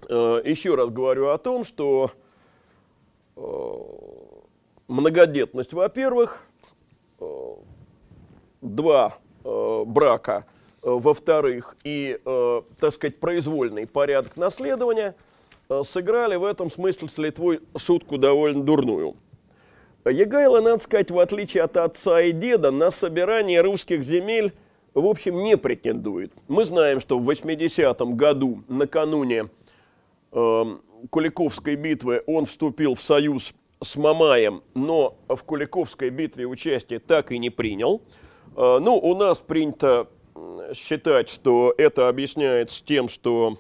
Еще раз говорю о том, что многодетность, во-первых, два брака – Э, во-вторых, и, э, так сказать, произвольный порядок наследования, э, сыграли в этом смысле с Литвой шутку довольно дурную. Егайло, надо сказать, в отличие от отца и деда, на собирание русских земель, в общем, не претендует. Мы знаем, что в 80-м году, накануне э, Куликовской битвы, он вступил в союз с Мамаем, но в Куликовской битве участие так и не принял. Э, ну, у нас принято считать, что это объясняется тем, что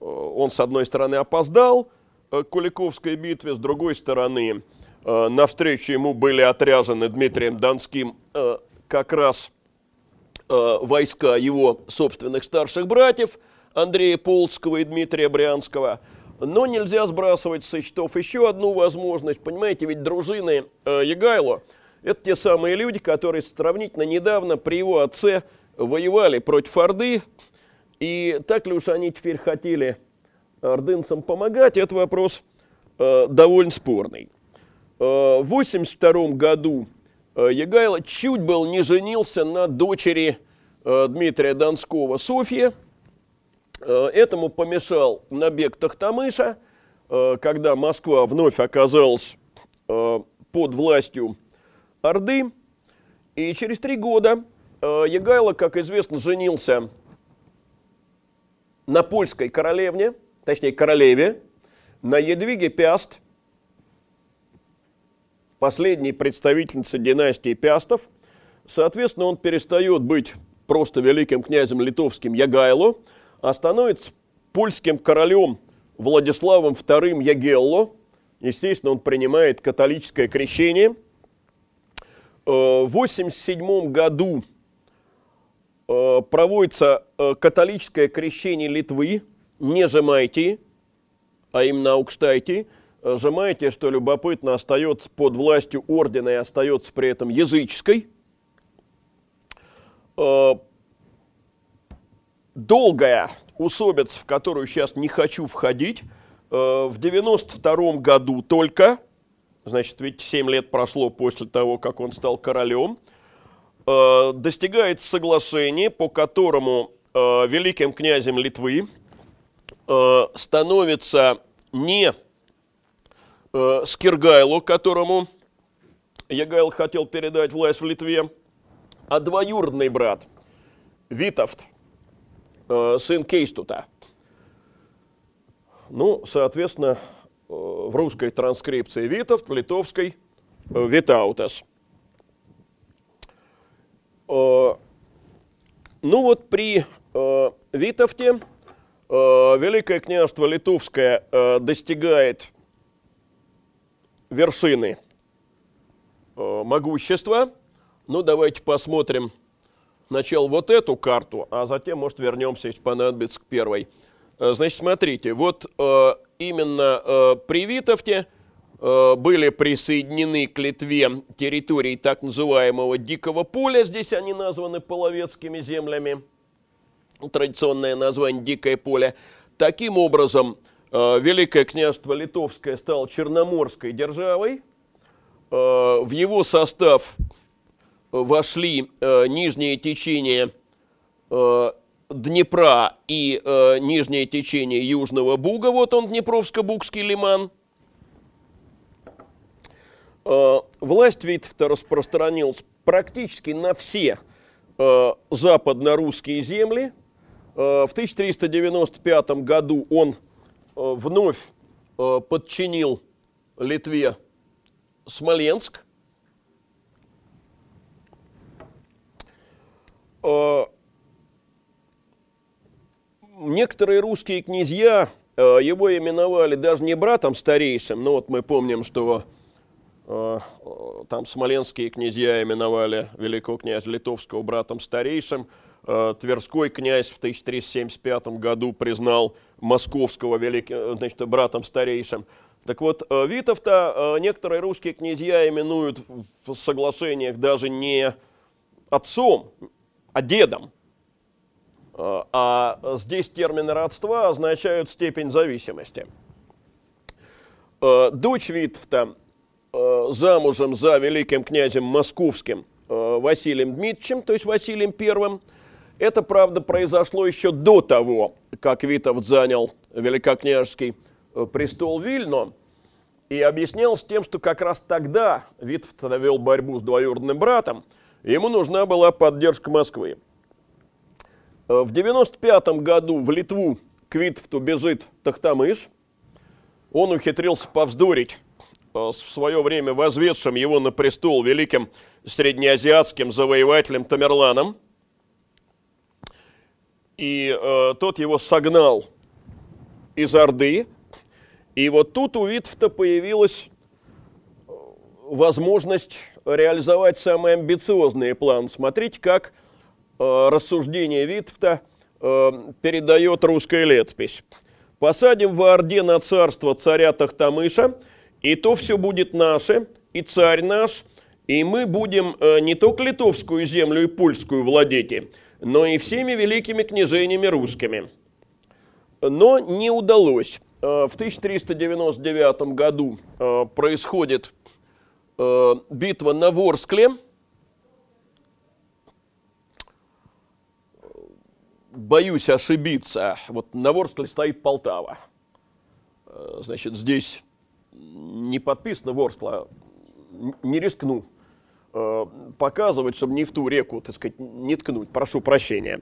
э, он, с одной стороны, опоздал э, к Куликовской битве, с другой стороны, э, навстречу ему были отряжены Дмитрием Донским как раз войска его собственных старших братьев, Андрея Полцкого и Дмитрия Брянского. Но нельзя сбрасывать со счетов еще одну возможность. Понимаете, ведь дружины Егайло – это те самые люди, которые сравнительно недавно при его отце воевали против Орды, и так ли уж они теперь хотели ордынцам помогать, это вопрос э, довольно спорный. Э, в 1982 году э, Егайло чуть был не женился на дочери э, Дмитрия Донского Софье. Э, этому помешал набег Тахтамыша, э, когда Москва вновь оказалась э, под властью Орды. И через три года Егайло, как известно, женился на польской королевне, точнее королеве, на Едвиге Пяст, последней представительнице династии Пястов. Соответственно, он перестает быть просто великим князем литовским Ягайло, а становится польским королем Владиславом II Ягелло. Естественно, он принимает католическое крещение. Э, в 87 году Э, проводится э, католическое крещение Литвы, не Жемайтии, а именно Аукштайте. Жемайтия, что любопытно, остается под властью ордена и остается при этом языческой. Долгая усобица, в которую сейчас не хочу входить, в 92 году только, значит, ведь 7 лет прошло после того, как он стал королем – Э, достигается соглашение, по которому э, великим князем Литвы э, становится не э, Скиргайло, которому Ягайл хотел передать власть в Литве, а двоюродный брат Витовт, э, сын Кейстута. Ну, соответственно, э, в русской транскрипции Витовт, в литовской э, Витаутас – ну вот при Витовте Великое княжество Литовское достигает вершины могущества. Ну, давайте посмотрим сначала вот эту карту, а затем, может, вернемся, если понадобится, к первой. Значит, смотрите, вот именно при Витовте – Э, были присоединены к Литве территории так называемого Дикого поля, здесь они названы половецкими землями, традиционное название Дикое поле. Таким образом, э, Великое княжество Литовское стало Черноморской державой, э, в его состав вошли нижнее течение Днепра и нижнее течение Южного Буга, вот он, Днепровско-Бугский лиман – Э, власть Витовта распространилась практически на все э, западно-русские земли. Э, в 1395 году он вновь подчинил Литве Смоленск. Некоторые русские князья э, его именовали даже не братом старейшим, но вот мы помним, что э, там смоленские князья именовали великого князя Литовского братом старейшим, э, Тверской князь в 1375 году признал московского великим, значит, братом старейшим. Так вот, Витовта некоторые русские князья именуют в соглашениях даже не отцом, а дедом. Э, а здесь термины родства означают степень зависимости. Э, дочь Витовта э, замужем за великим князем московским Василием Дмитриевичем, то есть Василием Первым. Это, правда, произошло еще до того, как Витовт занял великокняжеский престол Вильно, и объяснялось тем, что как раз тогда Витовт вел борьбу с двоюродным братом, ему нужна была поддержка Москвы. Э, в 95 году в Литву к бежит Тахтамыш. Он ухитрился повздорить э, в свое время возведшим его на престол великим среднеазиатским завоевателем Тамерланом. И э, тот его согнал из Орды. И вот тут у Витовта появилась э, возможность реализовать самые амбициозные планы. Смотрите, как Э, рассуждение Витфта э, передает русская летопись. «Посадим в Орде на царство царя Тахтамыша, и то все будет наше, и царь наш, и мы будем э, не только литовскую землю и польскую владеть, но и всеми великими княжениями русскими». Но не удалось. В 1399 году происходит битва на Ворскле – боюсь ошибиться. Вот на Ворскле стоит Полтава. Э, значит, здесь не подписано Ворскла, не рискну э, показывать, чтобы не в ту реку, так сказать, не ткнуть. Прошу прощения.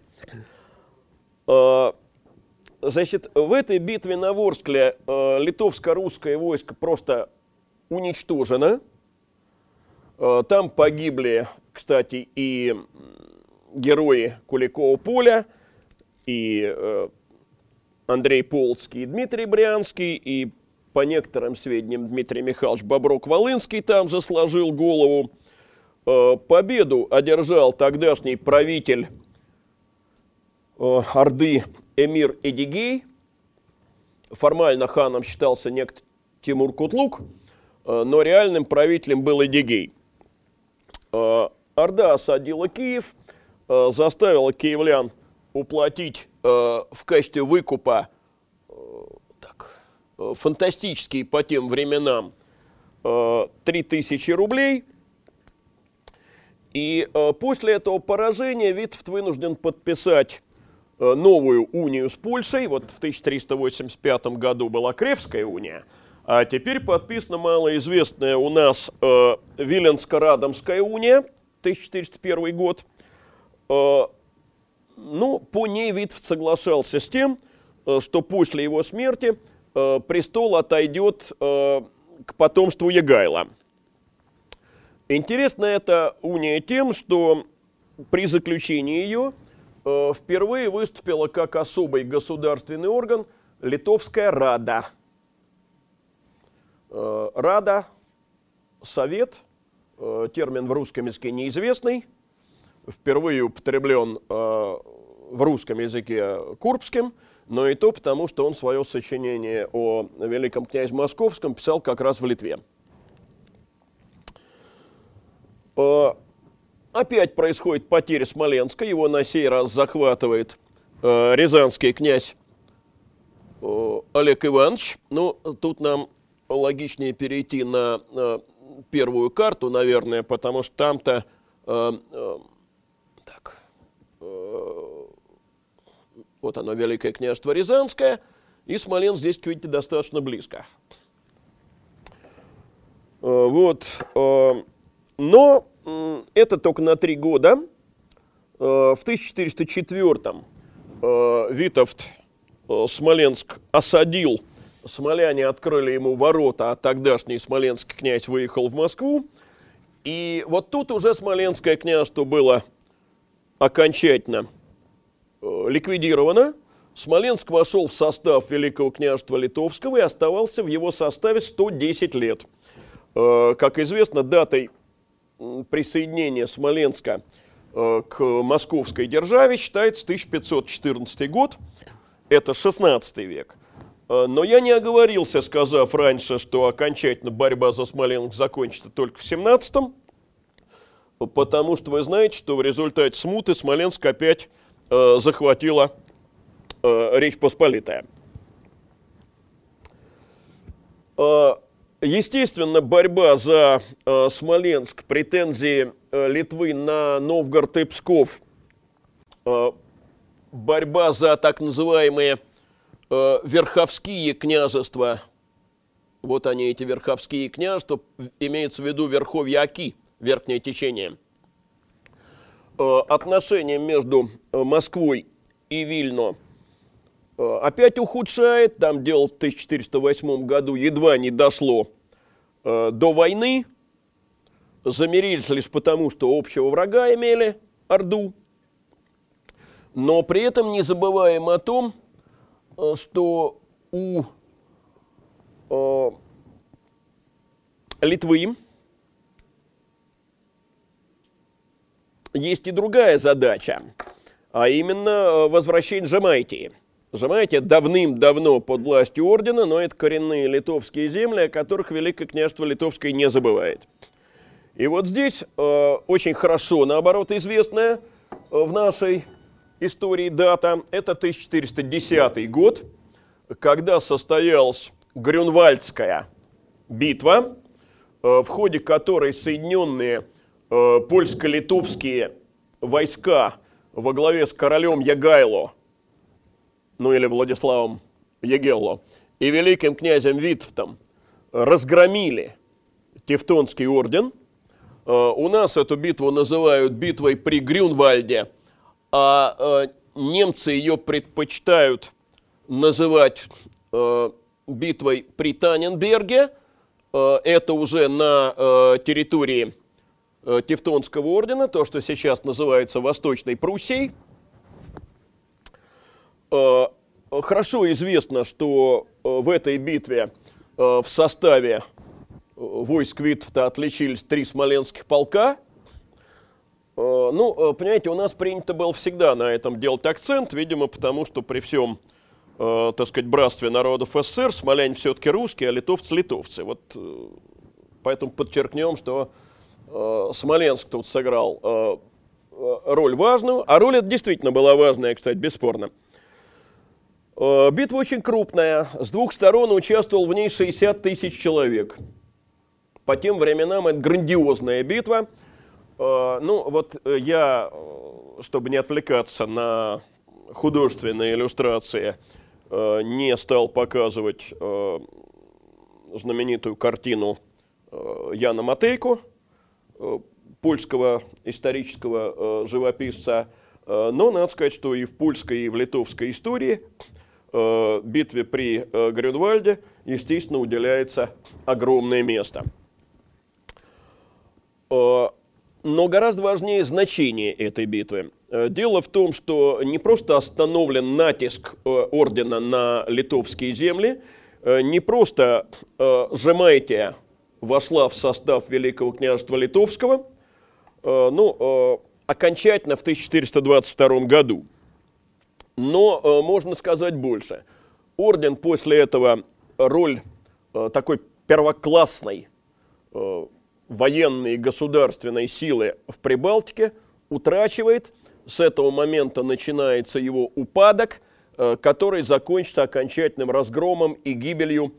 Э, значит, в этой битве на Ворскле литовско-русское войско просто уничтожено. Там погибли, кстати, и герои Куликова поля – и э, Андрей Полцкий, и Дмитрий Брянский, и по некоторым сведениям Дмитрий Михайлович Боброк-Волынский там же сложил голову. Э, победу одержал тогдашний правитель э, Орды Эмир Эдигей. Формально ханом считался некто Тимур Кутлук, но реальным правителем был Эдигей. Орда осадила Киев, заставила киевлян уплатить э, в качестве выкупа э, так, э, фантастические по тем временам э, 3000 рублей. И э, после этого поражения Витовт вынужден подписать э, новую унию с Польшей. Вот в 1385 году была Кревская уния, а теперь подписана малоизвестная у нас э, Виленско-Радомская уния, 1401 год. Э, ну, по ней Витвт соглашался с тем, э, что после его смерти э, престол отойдет э, к потомству Егайла. Интересно это уния тем, что при заключении ее впервые выступила как особый государственный орган Литовская Рада. Рада, совет, термин в русском языке неизвестный – впервые употреблен э, в русском языке Курбским, но и то потому, что он свое сочинение о великом князе Московском писал как раз в Литве. Э, опять происходит потеря Смоленска, его на сей раз захватывает э, рязанский князь э, Олег Иванович. Ну, тут нам логичнее перейти на э, первую карту, наверное, потому что там-то э, э, Э, вот оно, Великое княжество Рязанское, и Смоленск здесь, видите, достаточно близко. Э, вот. Э, но это только на три года. В 1404 Витовт Смоленск осадил, смоляне открыли ему ворота, а тогдашний смоленский князь выехал в Москву. И вот тут уже Смоленское княжество было окончательно э, ликвидировано. Смоленск вошел в состав Великого княжества Литовского и оставался в его составе 110 лет. Э, как известно, датой присоединения Смоленска э, к московской державе считается 1514 год, это 16 век. Э, но я не оговорился, сказав раньше, что окончательно борьба за Смоленск закончится только в 17-м, потому что вы знаете, что в результате смуты Смоленск опять э, захватила э, Речь Посполитая. Э, естественно, борьба за э, Смоленск, претензии э, Литвы на Новгород и Псков, э, борьба за так называемые э, верховские княжества, вот они, эти верховские княжества, имеется в виду верховья Оки, верхнее течение, э, отношения между э, Москвой и Вильно – Э, опять ухудшает. Там дело в 1408 году едва не дошло до войны. Замирились лишь потому, что общего врага имели, Орду. Но при этом не забываем о том, что у э, Литвы есть и другая задача, а именно возвращение Жамайки – Понимаете, давным-давно под властью ордена, но это коренные литовские земли, о которых Великое княжество Литовское не забывает. И вот здесь э, очень хорошо, наоборот, известная э, в нашей истории дата, это 1410 год, когда состоялась Грюнвальдская битва, э, в ходе которой соединенные э, польско-литовские войска во главе с королем Ягайло – ну или Владиславом Егелло, и великим князем Витвтом разгромили Тевтонский орден. Э, у нас эту битву называют битвой при Грюнвальде, а э, немцы ее предпочитают называть э, битвой при Таненберге. Это уже на территории Тевтонского ордена, то, что сейчас называется Восточной Пруссией. Хорошо известно, что в этой битве в составе войск Витовта отличились три смоленских полка. Ну, понимаете, у нас принято было всегда на этом делать акцент, видимо, потому что при всем, так сказать, братстве народов СССР смоляне все-таки русские, а литовцы литовцы. Вот поэтому подчеркнем, что Смоленск тут сыграл роль важную, а роль это действительно была важная, кстати, бесспорно. Э, битва очень крупная. С двух сторон участвовал в ней 60 тысяч человек. По тем временам это грандиозная битва. Э, ну, вот э, я, чтобы не отвлекаться на художественные иллюстрации, не стал показывать знаменитую картину Яна Матейко, польского исторического живописца. Но надо сказать, что и в польской, и в литовской истории Э, битве при э, Грюнвальде, естественно, уделяется огромное место. Э, но гораздо важнее значение этой битвы. Дело в том, что не просто остановлен натиск ордена на литовские земли, не просто Жемайтия вошла в состав Великого княжества Литовского, ну, окончательно в 1422 году – но э, можно сказать больше. Орден после этого роль э, такой первоклассной военной и государственной силы в Прибалтике утрачивает. С этого момента начинается его упадок, э, который закончится окончательным разгромом и гибелью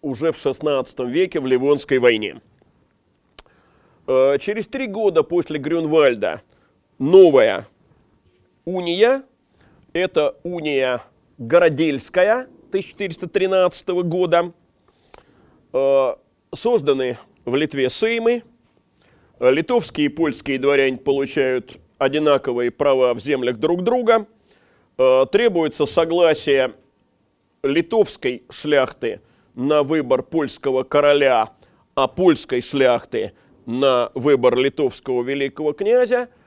уже в XVI веке в Ливонской войне. Э, через три года после Грюнвальда новая уния это уния Городельская 1413 года. Э, созданы в Литве сеймы. Литовские и польские дворяне получают одинаковые права в землях друг друга. Э, требуется согласие литовской шляхты на выбор польского короля, а польской шляхты на выбор литовского великого князя –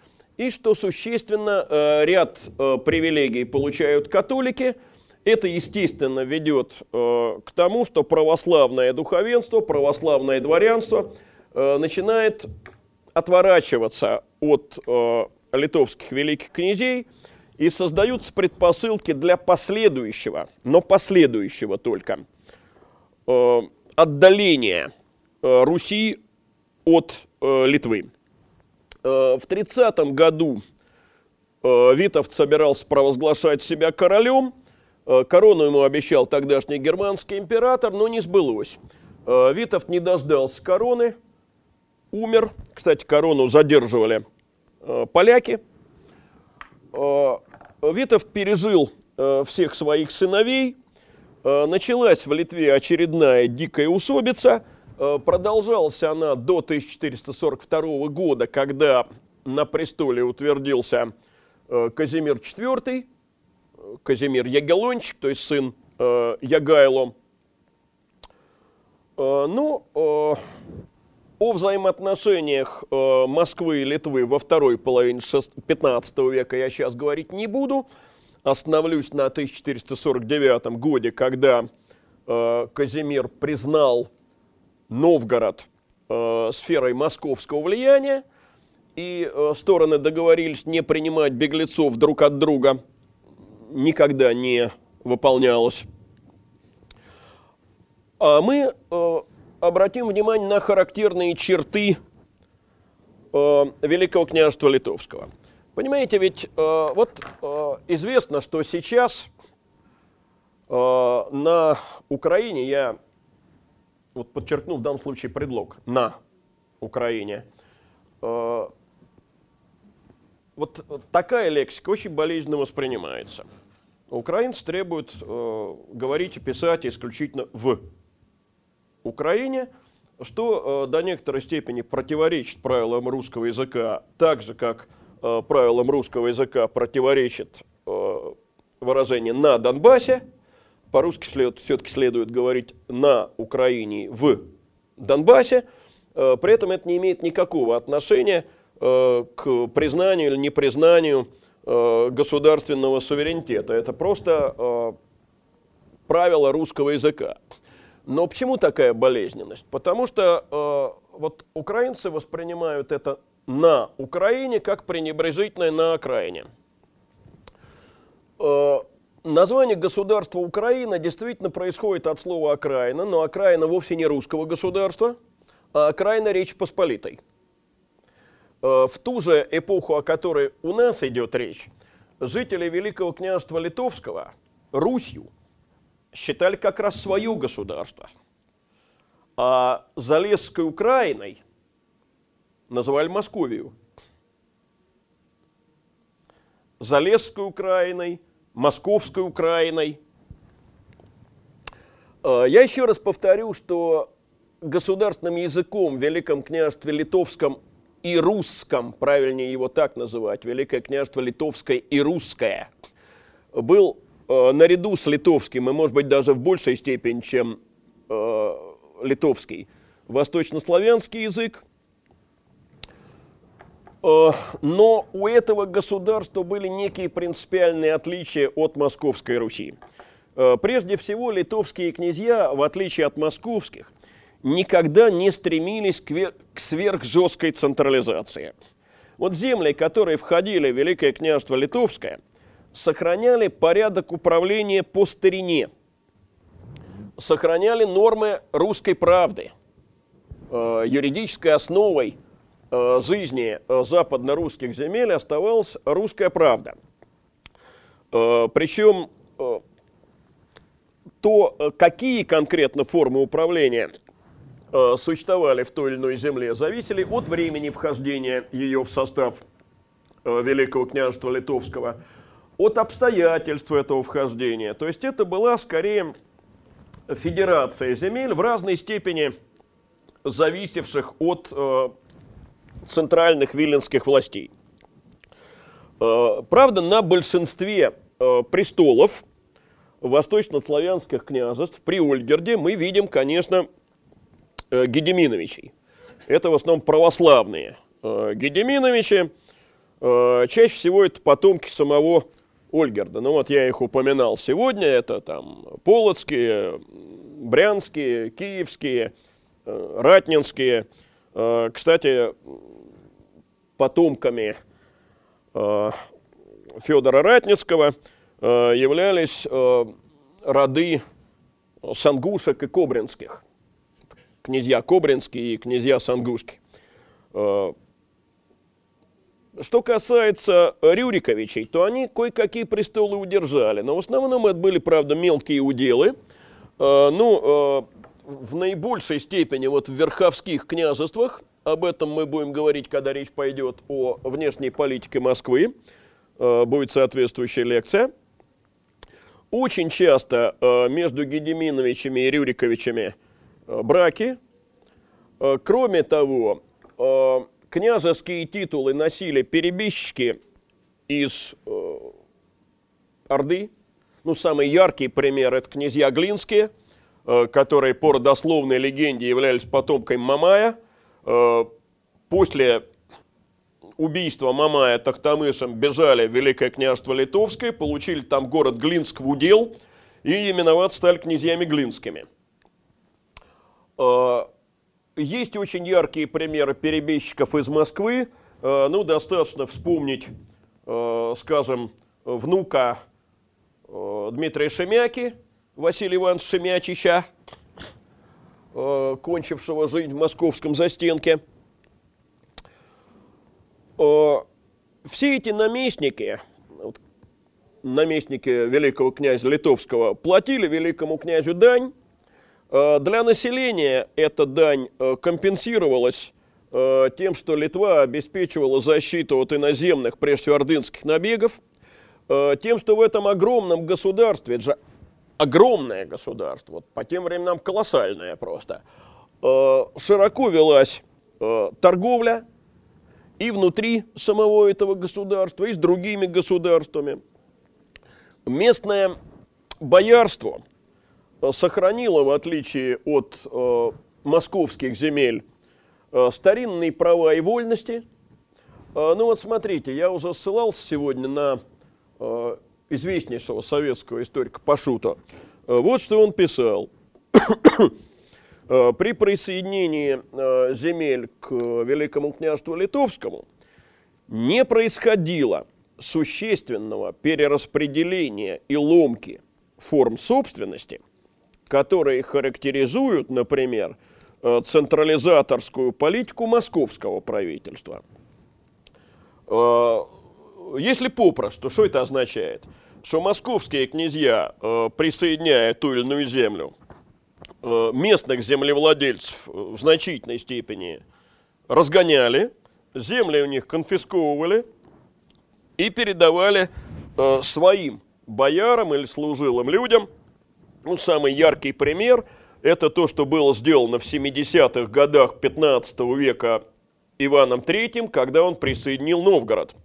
и что существенно, э, ряд э, привилегий получают католики, Это, естественно, ведет э, к тому, что православное духовенство, православное дворянство э, начинает отворачиваться от э, литовских великих князей и создаются предпосылки для последующего, но последующего только, э, отдаления э, Руси от э, Литвы. Э, в 30 году э, Витовт собирался провозглашать себя королем, корону ему обещал тогдашний германский император, но не сбылось. Э, Витовт не дождался короны, умер. Кстати, корону задерживали э, поляки. Витовт пережил всех своих сыновей. Началась в Литве очередная дикая усобица. Продолжалась она до 1442 года, когда на престоле утвердился Казимир IV, Казимир Ягелончик, то есть сын э, Ягайло. Э, ну, э, о взаимоотношениях Москвы и Литвы во второй половине 15 века я сейчас говорить не буду. Остановлюсь на 1449 годе, когда Казимир признал Новгород сферой московского влияния, и стороны договорились не принимать беглецов друг от друга – никогда не выполнялось. А мы э, обратим внимание на характерные черты э, Великого княжества Литовского. Понимаете, ведь э, вот известно, что сейчас на Украине, я вот подчеркну в данном случае предлог, на Украине, вот такая лексика очень болезненно воспринимается. Украинцы требуют э, говорить и писать исключительно в Украине, что э, до некоторой степени противоречит правилам русского языка, так же, как э, правилам русского языка противоречит э, выражение «на Донбассе», по-русски след, все-таки следует говорить «на Украине», «в Донбассе», э, при этом это не имеет никакого отношения Э, к признанию или непризнанию государственного суверенитета. Это просто э, правило русского языка. Но почему такая болезненность? Потому что вот украинцы воспринимают это на Украине как пренебрежительное на окраине. Название государства Украина действительно происходит от слова окраина, но окраина вовсе не русского государства, а окраина Речи Посполитой. Э, в ту же эпоху, о которой у нас идет речь, жители Великого княжества Литовского Русью считали как раз свое государство. А Залесской Украиной называли Московию. Залесской Украиной, Московской Украиной. Э, я еще раз повторю, что государственным языком в Великом княжестве Литовском и русском, правильнее его так называть, Великое княжество Литовское и Русское, был э, наряду с литовским, и может быть даже в большей степени, чем э, литовский, восточнославянский язык. Э, но у этого государства были некие принципиальные отличия от Московской Руси. Э, прежде всего, литовские князья, в отличие от московских, никогда не стремились к, сверхжесткой централизации. Вот земли, которые входили в Великое княжество Литовское, сохраняли порядок управления по старине, сохраняли нормы русской правды. Э, юридической основой э, жизни э, западно-русских земель оставалась русская правда. Причем то, какие конкретно формы управления Э, существовали в той или иной земле, зависели от времени вхождения ее в состав э, Великого княжества Литовского, от обстоятельств этого вхождения. То есть это была скорее федерация земель в разной степени зависевших от э, центральных виленских властей. Правда, на большинстве престолов восточнославянских княжеств при Ольгерде мы видим, конечно, э, Гедеминовичей. Это в основном православные э, Гедеминовичи. Э, чаще всего это потомки самого Ольгерда. Ну вот я их упоминал сегодня, это там Полоцкие, Брянские, Киевские, э, Ратнинские. Э, кстати, потомками э, Федора Ратницкого являлись роды Сангушек и Кобринских. Князья Кобринские и князья Сангушки. Что касается Рюриковичей, то они кое-какие престолы удержали, но в основном это были, правда, мелкие уделы. Э, ну, э, в наибольшей степени вот в верховских княжествах, об этом мы будем говорить, когда речь пойдет о внешней политике Москвы, э, будет соответствующая лекция. Очень часто между Гедеминовичами и Рюриковичами браки. Кроме того, княжеские титулы носили перебежчики из э, Орды. Ну, самый яркий пример – это князья Глинские, э, которые по родословной легенде являлись потомками Мамая. Э, после убийства Мамая Тахтамышем бежали в Великое княжество Литовское, получили там город Глинск в удел и именовать стали князьями Глинскими. Э, есть очень яркие примеры перебежчиков из Москвы. Э, ну, достаточно вспомнить, э, скажем, внука Дмитрия Шемяки, Василия Ивановича Шемячича, кончившего жизнь в московском застенке. Все эти наместники, наместники великого князя Литовского, платили великому князю дань, для населения эта дань э, компенсировалась э, тем, что Литва обеспечивала защиту от иноземных, прежде всего ордынских набегов, тем, что в этом огромном государстве, это же огромное государство, вот по тем временам колоссальное просто, широко велась торговля и внутри самого этого государства, и с другими государствами. Местное боярство – сохранила, в отличие от э, московских земель, э, старинные права и вольности. Э, ну вот смотрите, я уже ссылался сегодня на э, известнейшего советского историка Пашута. Э, вот что он писал. Э, при присоединении э, земель к Великому княжеству Литовскому не происходило существенного перераспределения и ломки форм собственности – которые характеризуют, например, э, централизаторскую политику московского правительства. Э, если попросту, что это означает? Что московские князья, э, присоединяя ту или иную землю, местных землевладельцев в значительной степени разгоняли, земли у них конфисковывали и передавали своим боярам или служилым людям – ну, самый яркий пример – это то, что было сделано в 70-х годах 15 века Иваном III, когда он присоединил Новгород.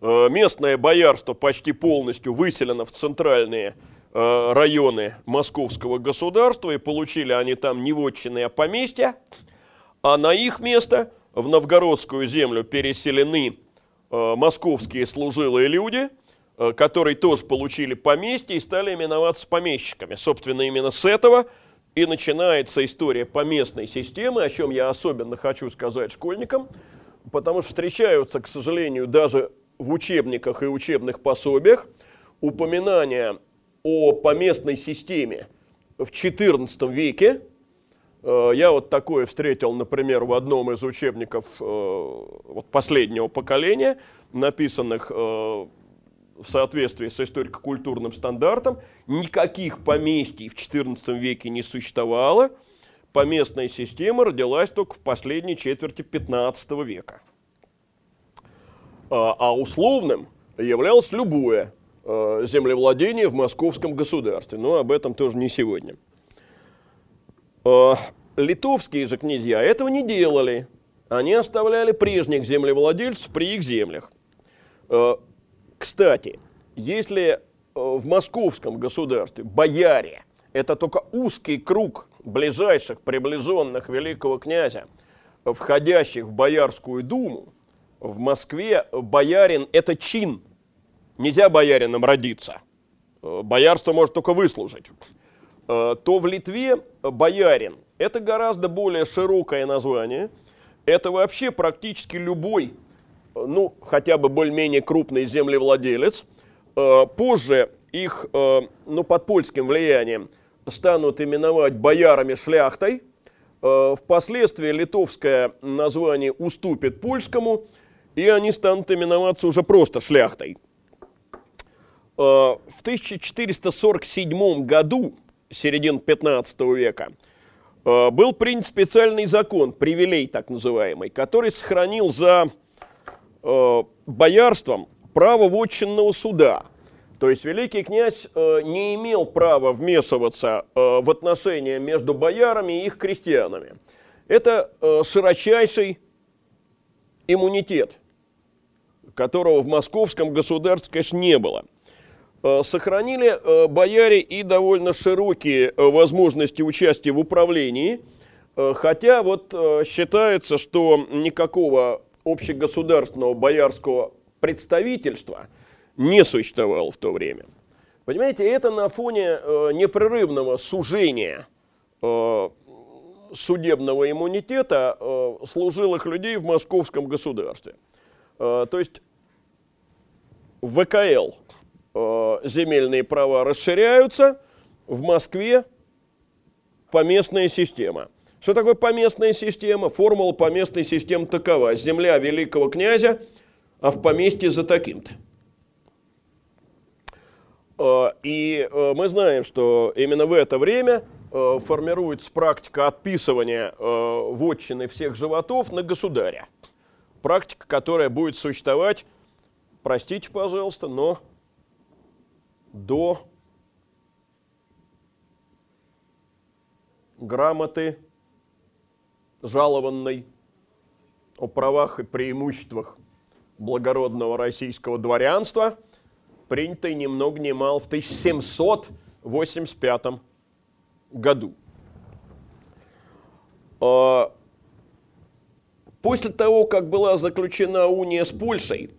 Э, местное боярство почти полностью выселено в центральные э, районы московского государства, и получили они там не а поместья, а на их место в новгородскую землю переселены э, московские служилые люди – которые тоже получили поместье и стали именоваться помещиками. Собственно, именно с этого и начинается история поместной системы, о чем я особенно хочу сказать школьникам, потому что встречаются, к сожалению, даже в учебниках и учебных пособиях упоминания о поместной системе в XIV веке. Э, я вот такое встретил, например, в одном из учебников э, вот последнего поколения, написанных в соответствии с историко-культурным стандартом, никаких поместий в XIV веке не существовало. Поместная система родилась только в последней четверти XV века. А, а условным являлось любое а, землевладение в московском государстве. Но об этом тоже не сегодня. А, литовские же князья этого не делали. Они оставляли прежних землевладельцев при их землях. Кстати, если э, в московском государстве бояре – это только узкий круг ближайших приближенных великого князя, входящих в Боярскую думу, в Москве боярин – это чин. нельзя боярином родиться, э, боярство может только выслужить, э, то в Литве боярин – это гораздо более широкое название. Это вообще практически любой, ну, хотя бы более-менее крупный землевладелец. Позже их, ну, под польским влиянием станут именовать боярами-шляхтой. Впоследствии литовское название уступит польскому – и они станут именоваться уже просто шляхтой. Э, в 1447 году, середин 15 века, э, был принят специальный закон, привилей так называемый, который сохранил за э, боярством право вотчинного суда. То есть великий князь не имел права вмешиваться в отношения между боярами и их крестьянами. Это широчайший иммунитет – которого в московском государстве, конечно, не было. Э, сохранили э, бояре и довольно широкие э, возможности участия в управлении, хотя вот считается, что никакого общегосударственного боярского представительства не существовало в то время. Понимаете, это на фоне непрерывного сужения судебного иммунитета служилых людей в московском государстве. То есть ВКЛ э, земельные права расширяются, в Москве поместная система. Что такое поместная система? Формула поместной системы такова. Земля великого князя, а в поместье за таким-то. Э, и э, мы знаем, что именно в это время э, формируется практика отписывания вотчины всех животов на государя. Практика, которая будет существовать простите, пожалуйста, но до грамоты жалованной о правах и преимуществах благородного российского дворянства, принятой ни много ни мало в 1785 году. А, после того, как была заключена уния с Польшей,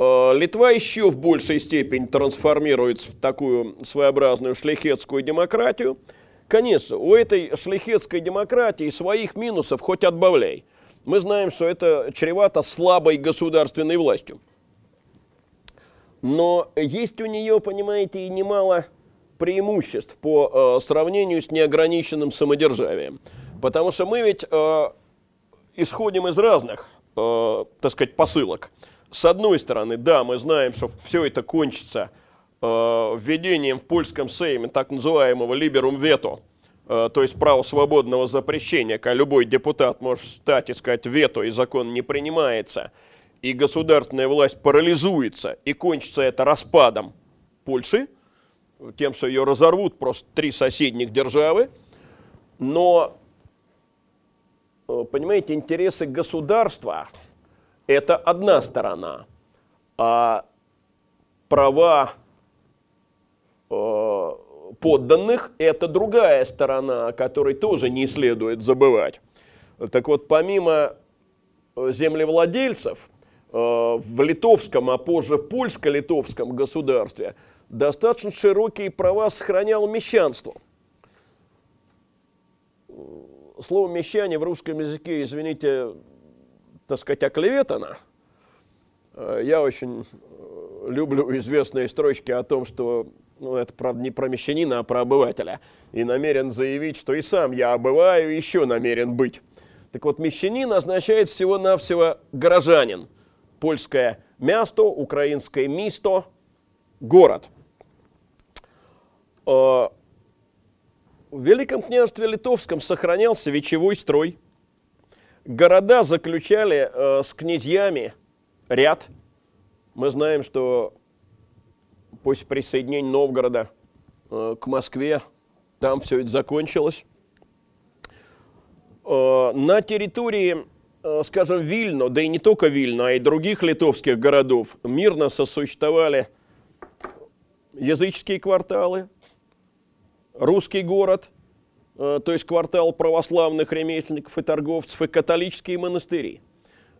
Э, Литва еще в большей степени трансформируется в такую своеобразную шляхетскую демократию. Конечно, у этой шляхетской демократии своих минусов хоть отбавляй. Мы знаем, что это чревато слабой государственной властью. Но есть у нее, понимаете, и немало преимуществ по э, сравнению с неограниченным самодержавием. Потому что мы ведь э, исходим из разных, э, так сказать, посылок с одной стороны, да, мы знаем, что все это кончится введением в польском сейме так называемого «либерум вето», э, то есть право свободного запрещения, когда любой депутат может встать и сказать «вето», и закон не принимается, и государственная власть парализуется, и кончится это распадом Польши, тем, что ее разорвут просто три соседних державы, но, э, понимаете, интересы государства – это одна сторона. А права э, подданных – это другая сторона, о которой тоже не следует забывать. Так вот, помимо э, землевладельцев, э, в литовском, а позже в польско-литовском государстве достаточно широкие права сохраняло мещанство. Слово «мещане» в русском языке, извините, так сказать, оклеветана. Э, я очень э, люблю известные строчки о том, что, ну, это, правда, не про мещанина, а про обывателя, и намерен заявить, что и сам я обываю, еще намерен быть. Так вот, мещанин означает всего-навсего горожанин. Польское место, украинское мисто, город. Э, в Великом княжестве Литовском сохранялся вечевой строй – города заключали э, с князьями ряд. Мы знаем, что после присоединения Новгорода э, к Москве там все это закончилось. Э, на территории, э, скажем, Вильно, да и не только Вильно, а и других литовских городов мирно сосуществовали языческие кварталы, русский город – то есть квартал православных ремесленников и торговцев, и католические монастыри.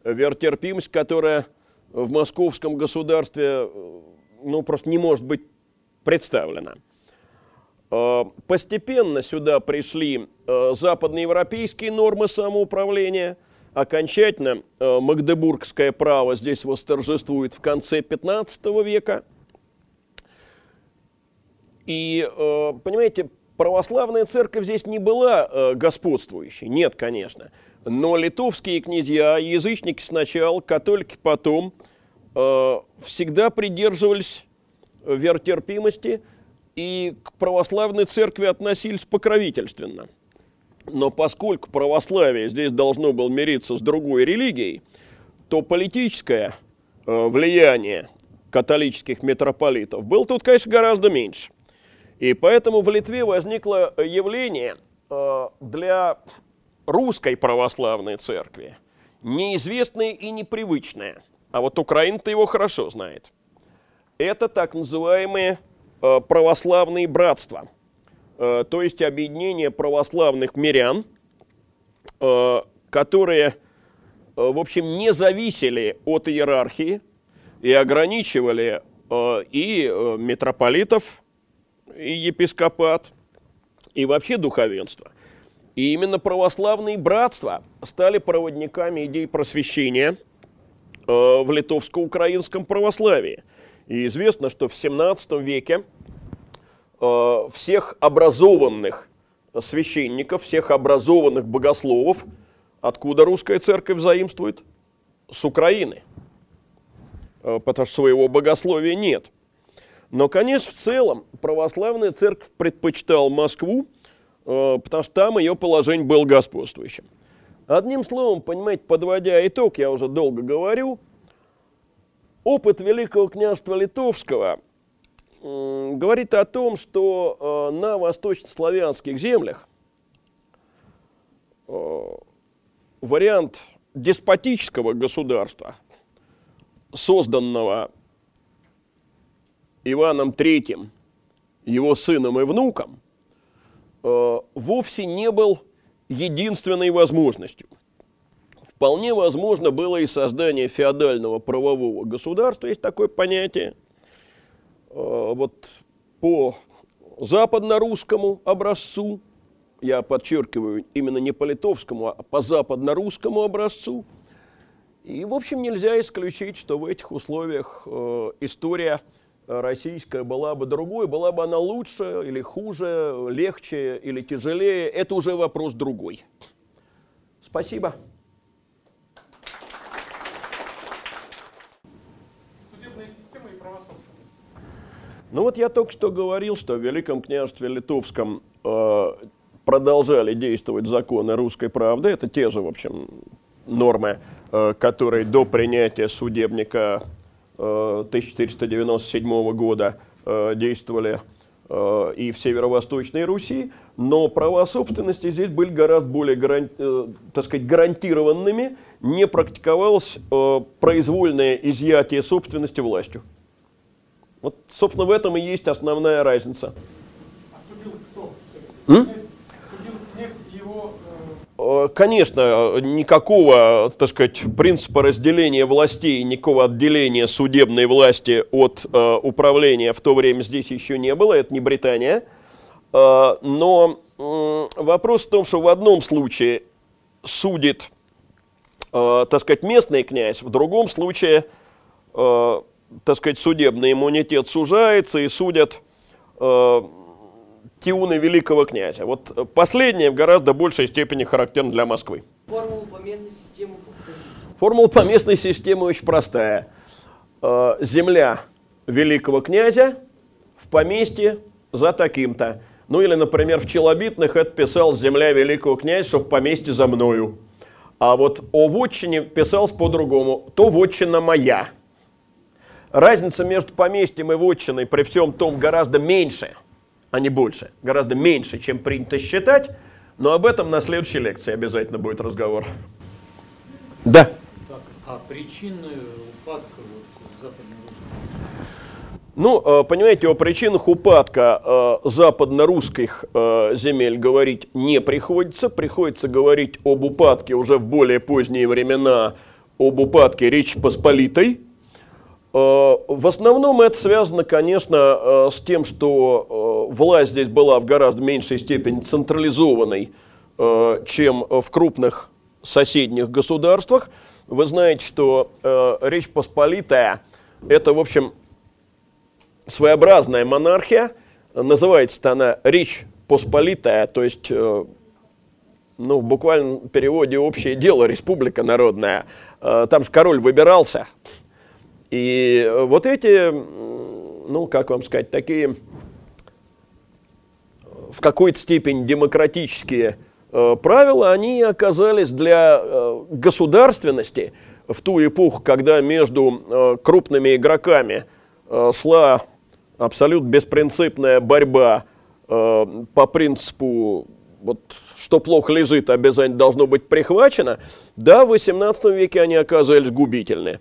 Веротерпимость, которая в московском государстве ну, просто не может быть представлена. Постепенно сюда пришли западноевропейские нормы самоуправления. Окончательно магдебургское право здесь восторжествует в конце 15 века. И, понимаете, православная церковь здесь не была э, господствующей, нет, конечно. Но литовские князья, язычники сначала, католики потом, э, всегда придерживались веротерпимости и к православной церкви относились покровительственно. Но поскольку православие здесь должно было мириться с другой религией, то политическое э, влияние католических митрополитов было тут, конечно, гораздо меньше. И поэтому в Литве возникло явление э, для русской православной церкви, неизвестное и непривычное. А вот Украина-то его хорошо знает. Это так называемые э, православные братства, э, то есть объединение православных мирян, которые, в общем, не зависели от иерархии и ограничивали и митрополитов, и епископат, и вообще духовенство. И именно православные братства стали проводниками идей просвещения э, в литовско-украинском православии. И известно, что в 17 веке э, всех образованных священников, всех образованных богословов, откуда русская церковь заимствует? С Украины. Э, потому что своего богословия нет – но, конечно, в целом православная церковь предпочитала Москву, э, потому что там ее положение было господствующим. Одним словом, понимаете, подводя итог, я уже долго говорю, опыт Великого княжества Литовского говорит о том, что э, на восточнославянских землях э, вариант деспотического государства, созданного Иваном III, его сыном и внуком, э, вовсе не был единственной возможностью. Вполне возможно было и создание феодального правового государства, есть такое понятие. Э, вот по западно-русскому образцу, я подчеркиваю, именно не по литовскому, а по западно-русскому образцу. И, в общем, нельзя исключить, что в этих условиях э, история – российская была бы другой, была бы она лучше или хуже, легче или тяжелее, это уже вопрос другой. Спасибо. Судебная система и права собственности. Ну вот я только что говорил, что в Великом княжестве Литовском э, продолжали действовать законы русской правды. Это те же, в общем, нормы, э, которые до принятия судебника 1497 года э, действовали э, и в северо-восточной Руси, но права собственности здесь были гораздо более э, так сказать, гарантированными, не практиковалось произвольное изъятие собственности властью. Вот, собственно, в этом и есть основная разница. А кто? М? Э, конечно, никакого, так сказать, принципа разделения властей, никакого отделения судебной власти от э, управления в то время здесь еще не было, это не Британия. Э, но э, вопрос в том, что в одном случае судит, э, так сказать, местный князь, в другом случае, э, так сказать, судебный иммунитет сужается и судят э, тиуны великого князя. Вот э, последнее в гораздо большей степени характерно для Москвы. Формула по местной системе. Формула по местной системе очень простая. Э, земля великого князя в поместье за таким-то. Ну или, например, в Челобитных это писал земля великого князя, что в поместье за мною. А вот о вотчине писалось по-другому. То вотчина моя. Разница между поместьем и вотчиной при всем том гораздо меньше – а не больше. Гораздо меньше, чем принято считать. Но об этом на следующей лекции обязательно будет разговор. Да. Так, а причины упадка вот, западной ну, э, понимаете, о причинах упадка э, западно-русских э, земель говорить не приходится. Приходится говорить об упадке уже в более поздние времена, об упадке Речи Посполитой. В основном это связано, конечно, с тем, что власть здесь была в гораздо меньшей степени централизованной, чем в крупных соседних государствах. Вы знаете, что Речь Посполитая – это, в общем, своеобразная монархия. Называется она Речь Посполитая, то есть ну, в буквальном переводе общее дело, республика народная. Э, там же король выбирался. И вот эти, ну, как вам сказать, такие в какой-то степени демократические э, правила, они оказались для э, государственности в ту эпоху, когда между крупными игроками шла абсолютно беспринципная борьба по принципу вот что плохо лежит, обязательно должно быть прихвачено. Да, в 18 веке они оказались губительны,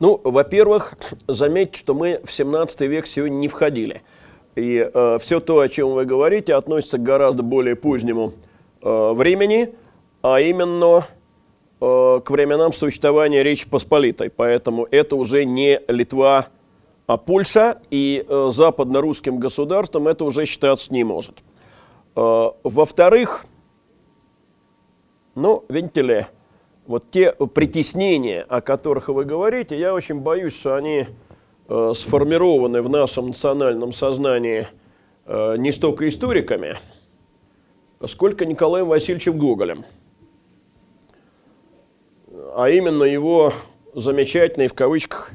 Ну, во-первых, заметьте, что мы в 17 век сегодня не входили. И э, все то, о чем вы говорите, относится к гораздо более позднему э, времени, а именно э, к временам существования Речи Посполитой. Поэтому это уже не Литва, а Польша, и э, западно-русским государством это уже считаться не может. Э, во-вторых, но, видите ли, вот те притеснения, о которых вы говорите, я очень боюсь, что они э, сформированы в нашем национальном сознании э, не столько историками, сколько Николаем Васильевичем Гоголем. А именно его замечательной, в кавычках,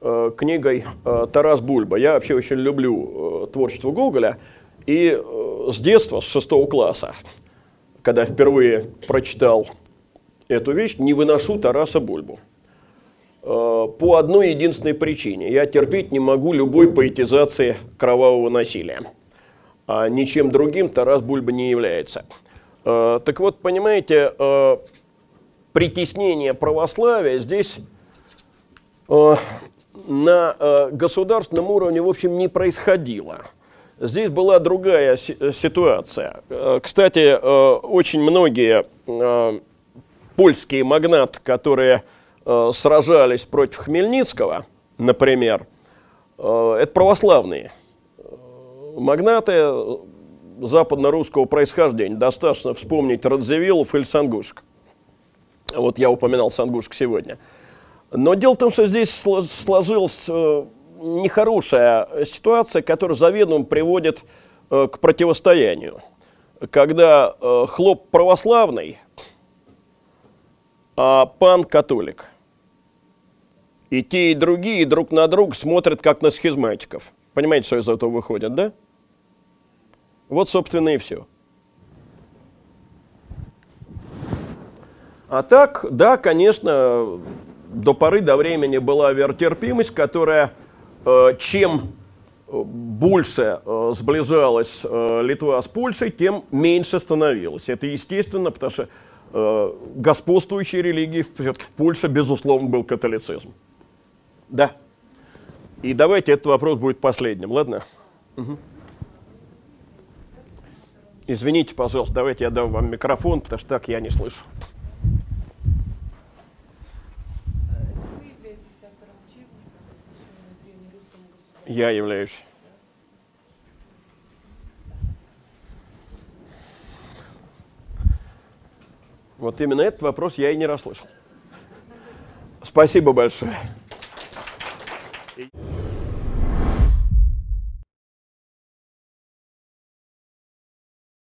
э, книгой э, «Тарас Бульба». Я вообще очень люблю э, творчество Гоголя. И э, с детства, с шестого класса, когда впервые прочитал эту вещь, не выношу Тараса Бульбу. Э, по одной единственной причине. Я терпеть не могу любой поэтизации кровавого насилия. А ничем другим Тарас Бульба не является. Э, так вот, понимаете, э, притеснение православия здесь на государственном уровне, в общем, не происходило. Здесь была другая ситуация. Кстати, очень многие польские магнаты, которые сражались против Хмельницкого, например, это православные магнаты западно-русского происхождения. Достаточно вспомнить Радзивиллов или Сангушек. Вот я упоминал Сангушек сегодня. Но дело в том, что здесь сложилось нехорошая ситуация, которая заведомо приводит э, к противостоянию. Когда э, хлоп православный, а пан католик. И те, и другие друг на друга смотрят, как на схизматиков. Понимаете, что из этого выходит, да? Вот, собственно, и все. А так, да, конечно, до поры до времени была веротерпимость, которая Э, чем э, больше э, сближалась Литва с Польшей, тем меньше становилось. Это естественно, потому что господствующей религией все-таки в Польше, безусловно, был католицизм. Да. И давайте этот вопрос будет последним, ладно? Угу. Извините, пожалуйста, давайте я дам вам микрофон, потому что так я не слышу. Я являюсь. Вот именно этот вопрос я и не расслышал. Спасибо большое.